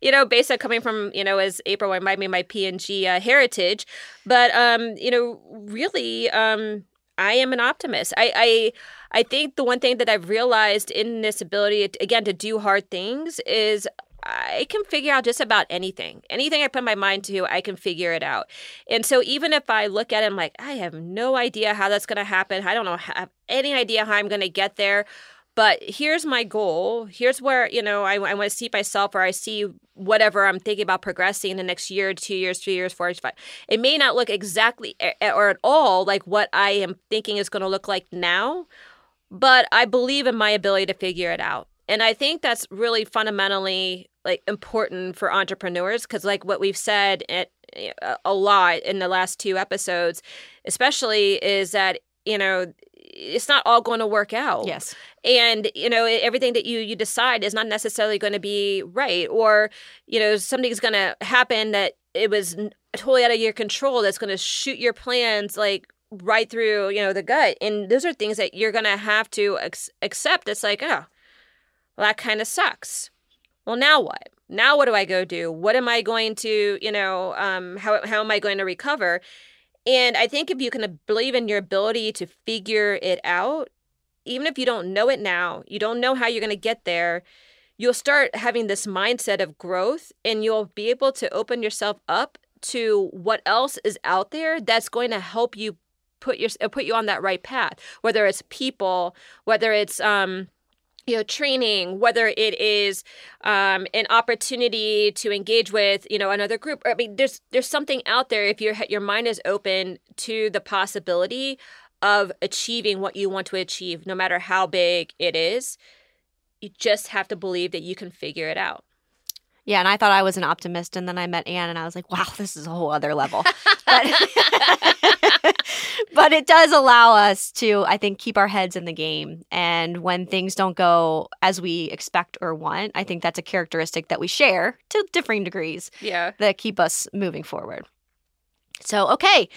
you know, based on coming from, you know, as April reminded me, my P&G uh, heritage. But, um, you know, really, um, I am an optimist. I, I, I think the one thing that I've realized in this ability, again, to do hard things is I can figure out just about anything. Anything I put my mind to, I can figure it out. And so even if I look at it, I'm like, I have no idea how that's going to happen. I don't know, have any idea how I'm going to get there. But here's my goal. Here's where, you know, I, I want to see myself or I see whatever I'm thinking about progressing in the next year, two years, three years, four years, five. It may not look exactly or at all like what I am thinking is going to look like now, but I believe in my ability to figure it out. And I think that's really fundamentally like important for entrepreneurs because like what we've said eh, eh, it, a lot in the last two episodes, especially is that, you know, it's not all going to work out. Yes. And you know everything that you you decide is not necessarily going to be right, or you know something's going to happen that it was totally out of your control that's going to shoot your plans like right through you know the gut. And those are things that you're gonna have to ex- accept. It's like oh well that kind of sucks. Well now what? Now what do i go do? What am i going to you know um how, how am i going to recover and i think if you can believe in your ability to figure it out even if you don't know it now you don't know how you're going to get there you'll start having this mindset of growth and you'll be able to open yourself up to what else is out there that's going to help you put your uh, put you on that right path whether it's people whether it's um you know training whether it is um, an opportunity to engage with you know another group. I mean there's there's something out there if your your mind is open to the possibility of achieving what you want to achieve no matter how big it is. You just have to believe that you can figure it out. Yeah, and I thought I was an optimist, and then I met Anne, and I was like, "Wow, this is a whole other level." <laughs> But, <laughs> but it does allow us to, I think, keep our heads in the game. And when things don't go as we expect or want, I think that's a characteristic that we share to differing degrees. Yeah, that keep us moving forward. So, okay,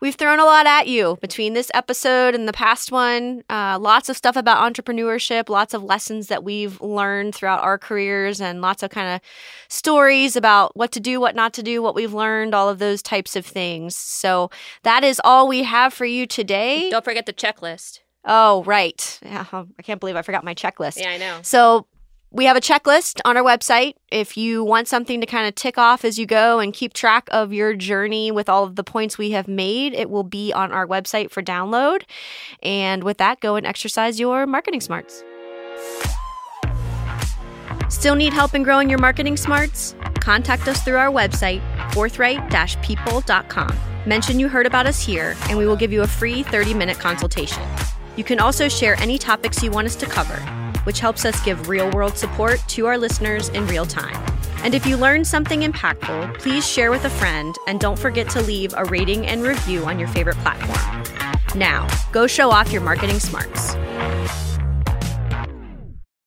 we've thrown a lot at you between this episode and the past one. Uh, lots of stuff about entrepreneurship, lots of lessons that we've learned throughout our careers, and lots of kind of stories about what to do, what not to do, what we've learned, all of those types of things. So, that is all we have for you today. Don't forget the checklist. Oh, right. I can't believe I forgot my checklist. Yeah, I know. So, we have a checklist on our website. If you want something to kind of tick off as you go and keep track of your journey with all of the points we have made, it will be on our website for download. And with that, go and exercise your marketing smarts. Still need help in growing your marketing smarts? Contact us through our website, forthright people.com. Mention you heard about us here, and we will give you a free 30 minute consultation. You can also share any topics you want us to cover which helps us give real world support to our listeners in real time. And if you learned something impactful, please share with a friend and don't forget to leave a rating and review on your favorite platform. Now, go show off your marketing smarts.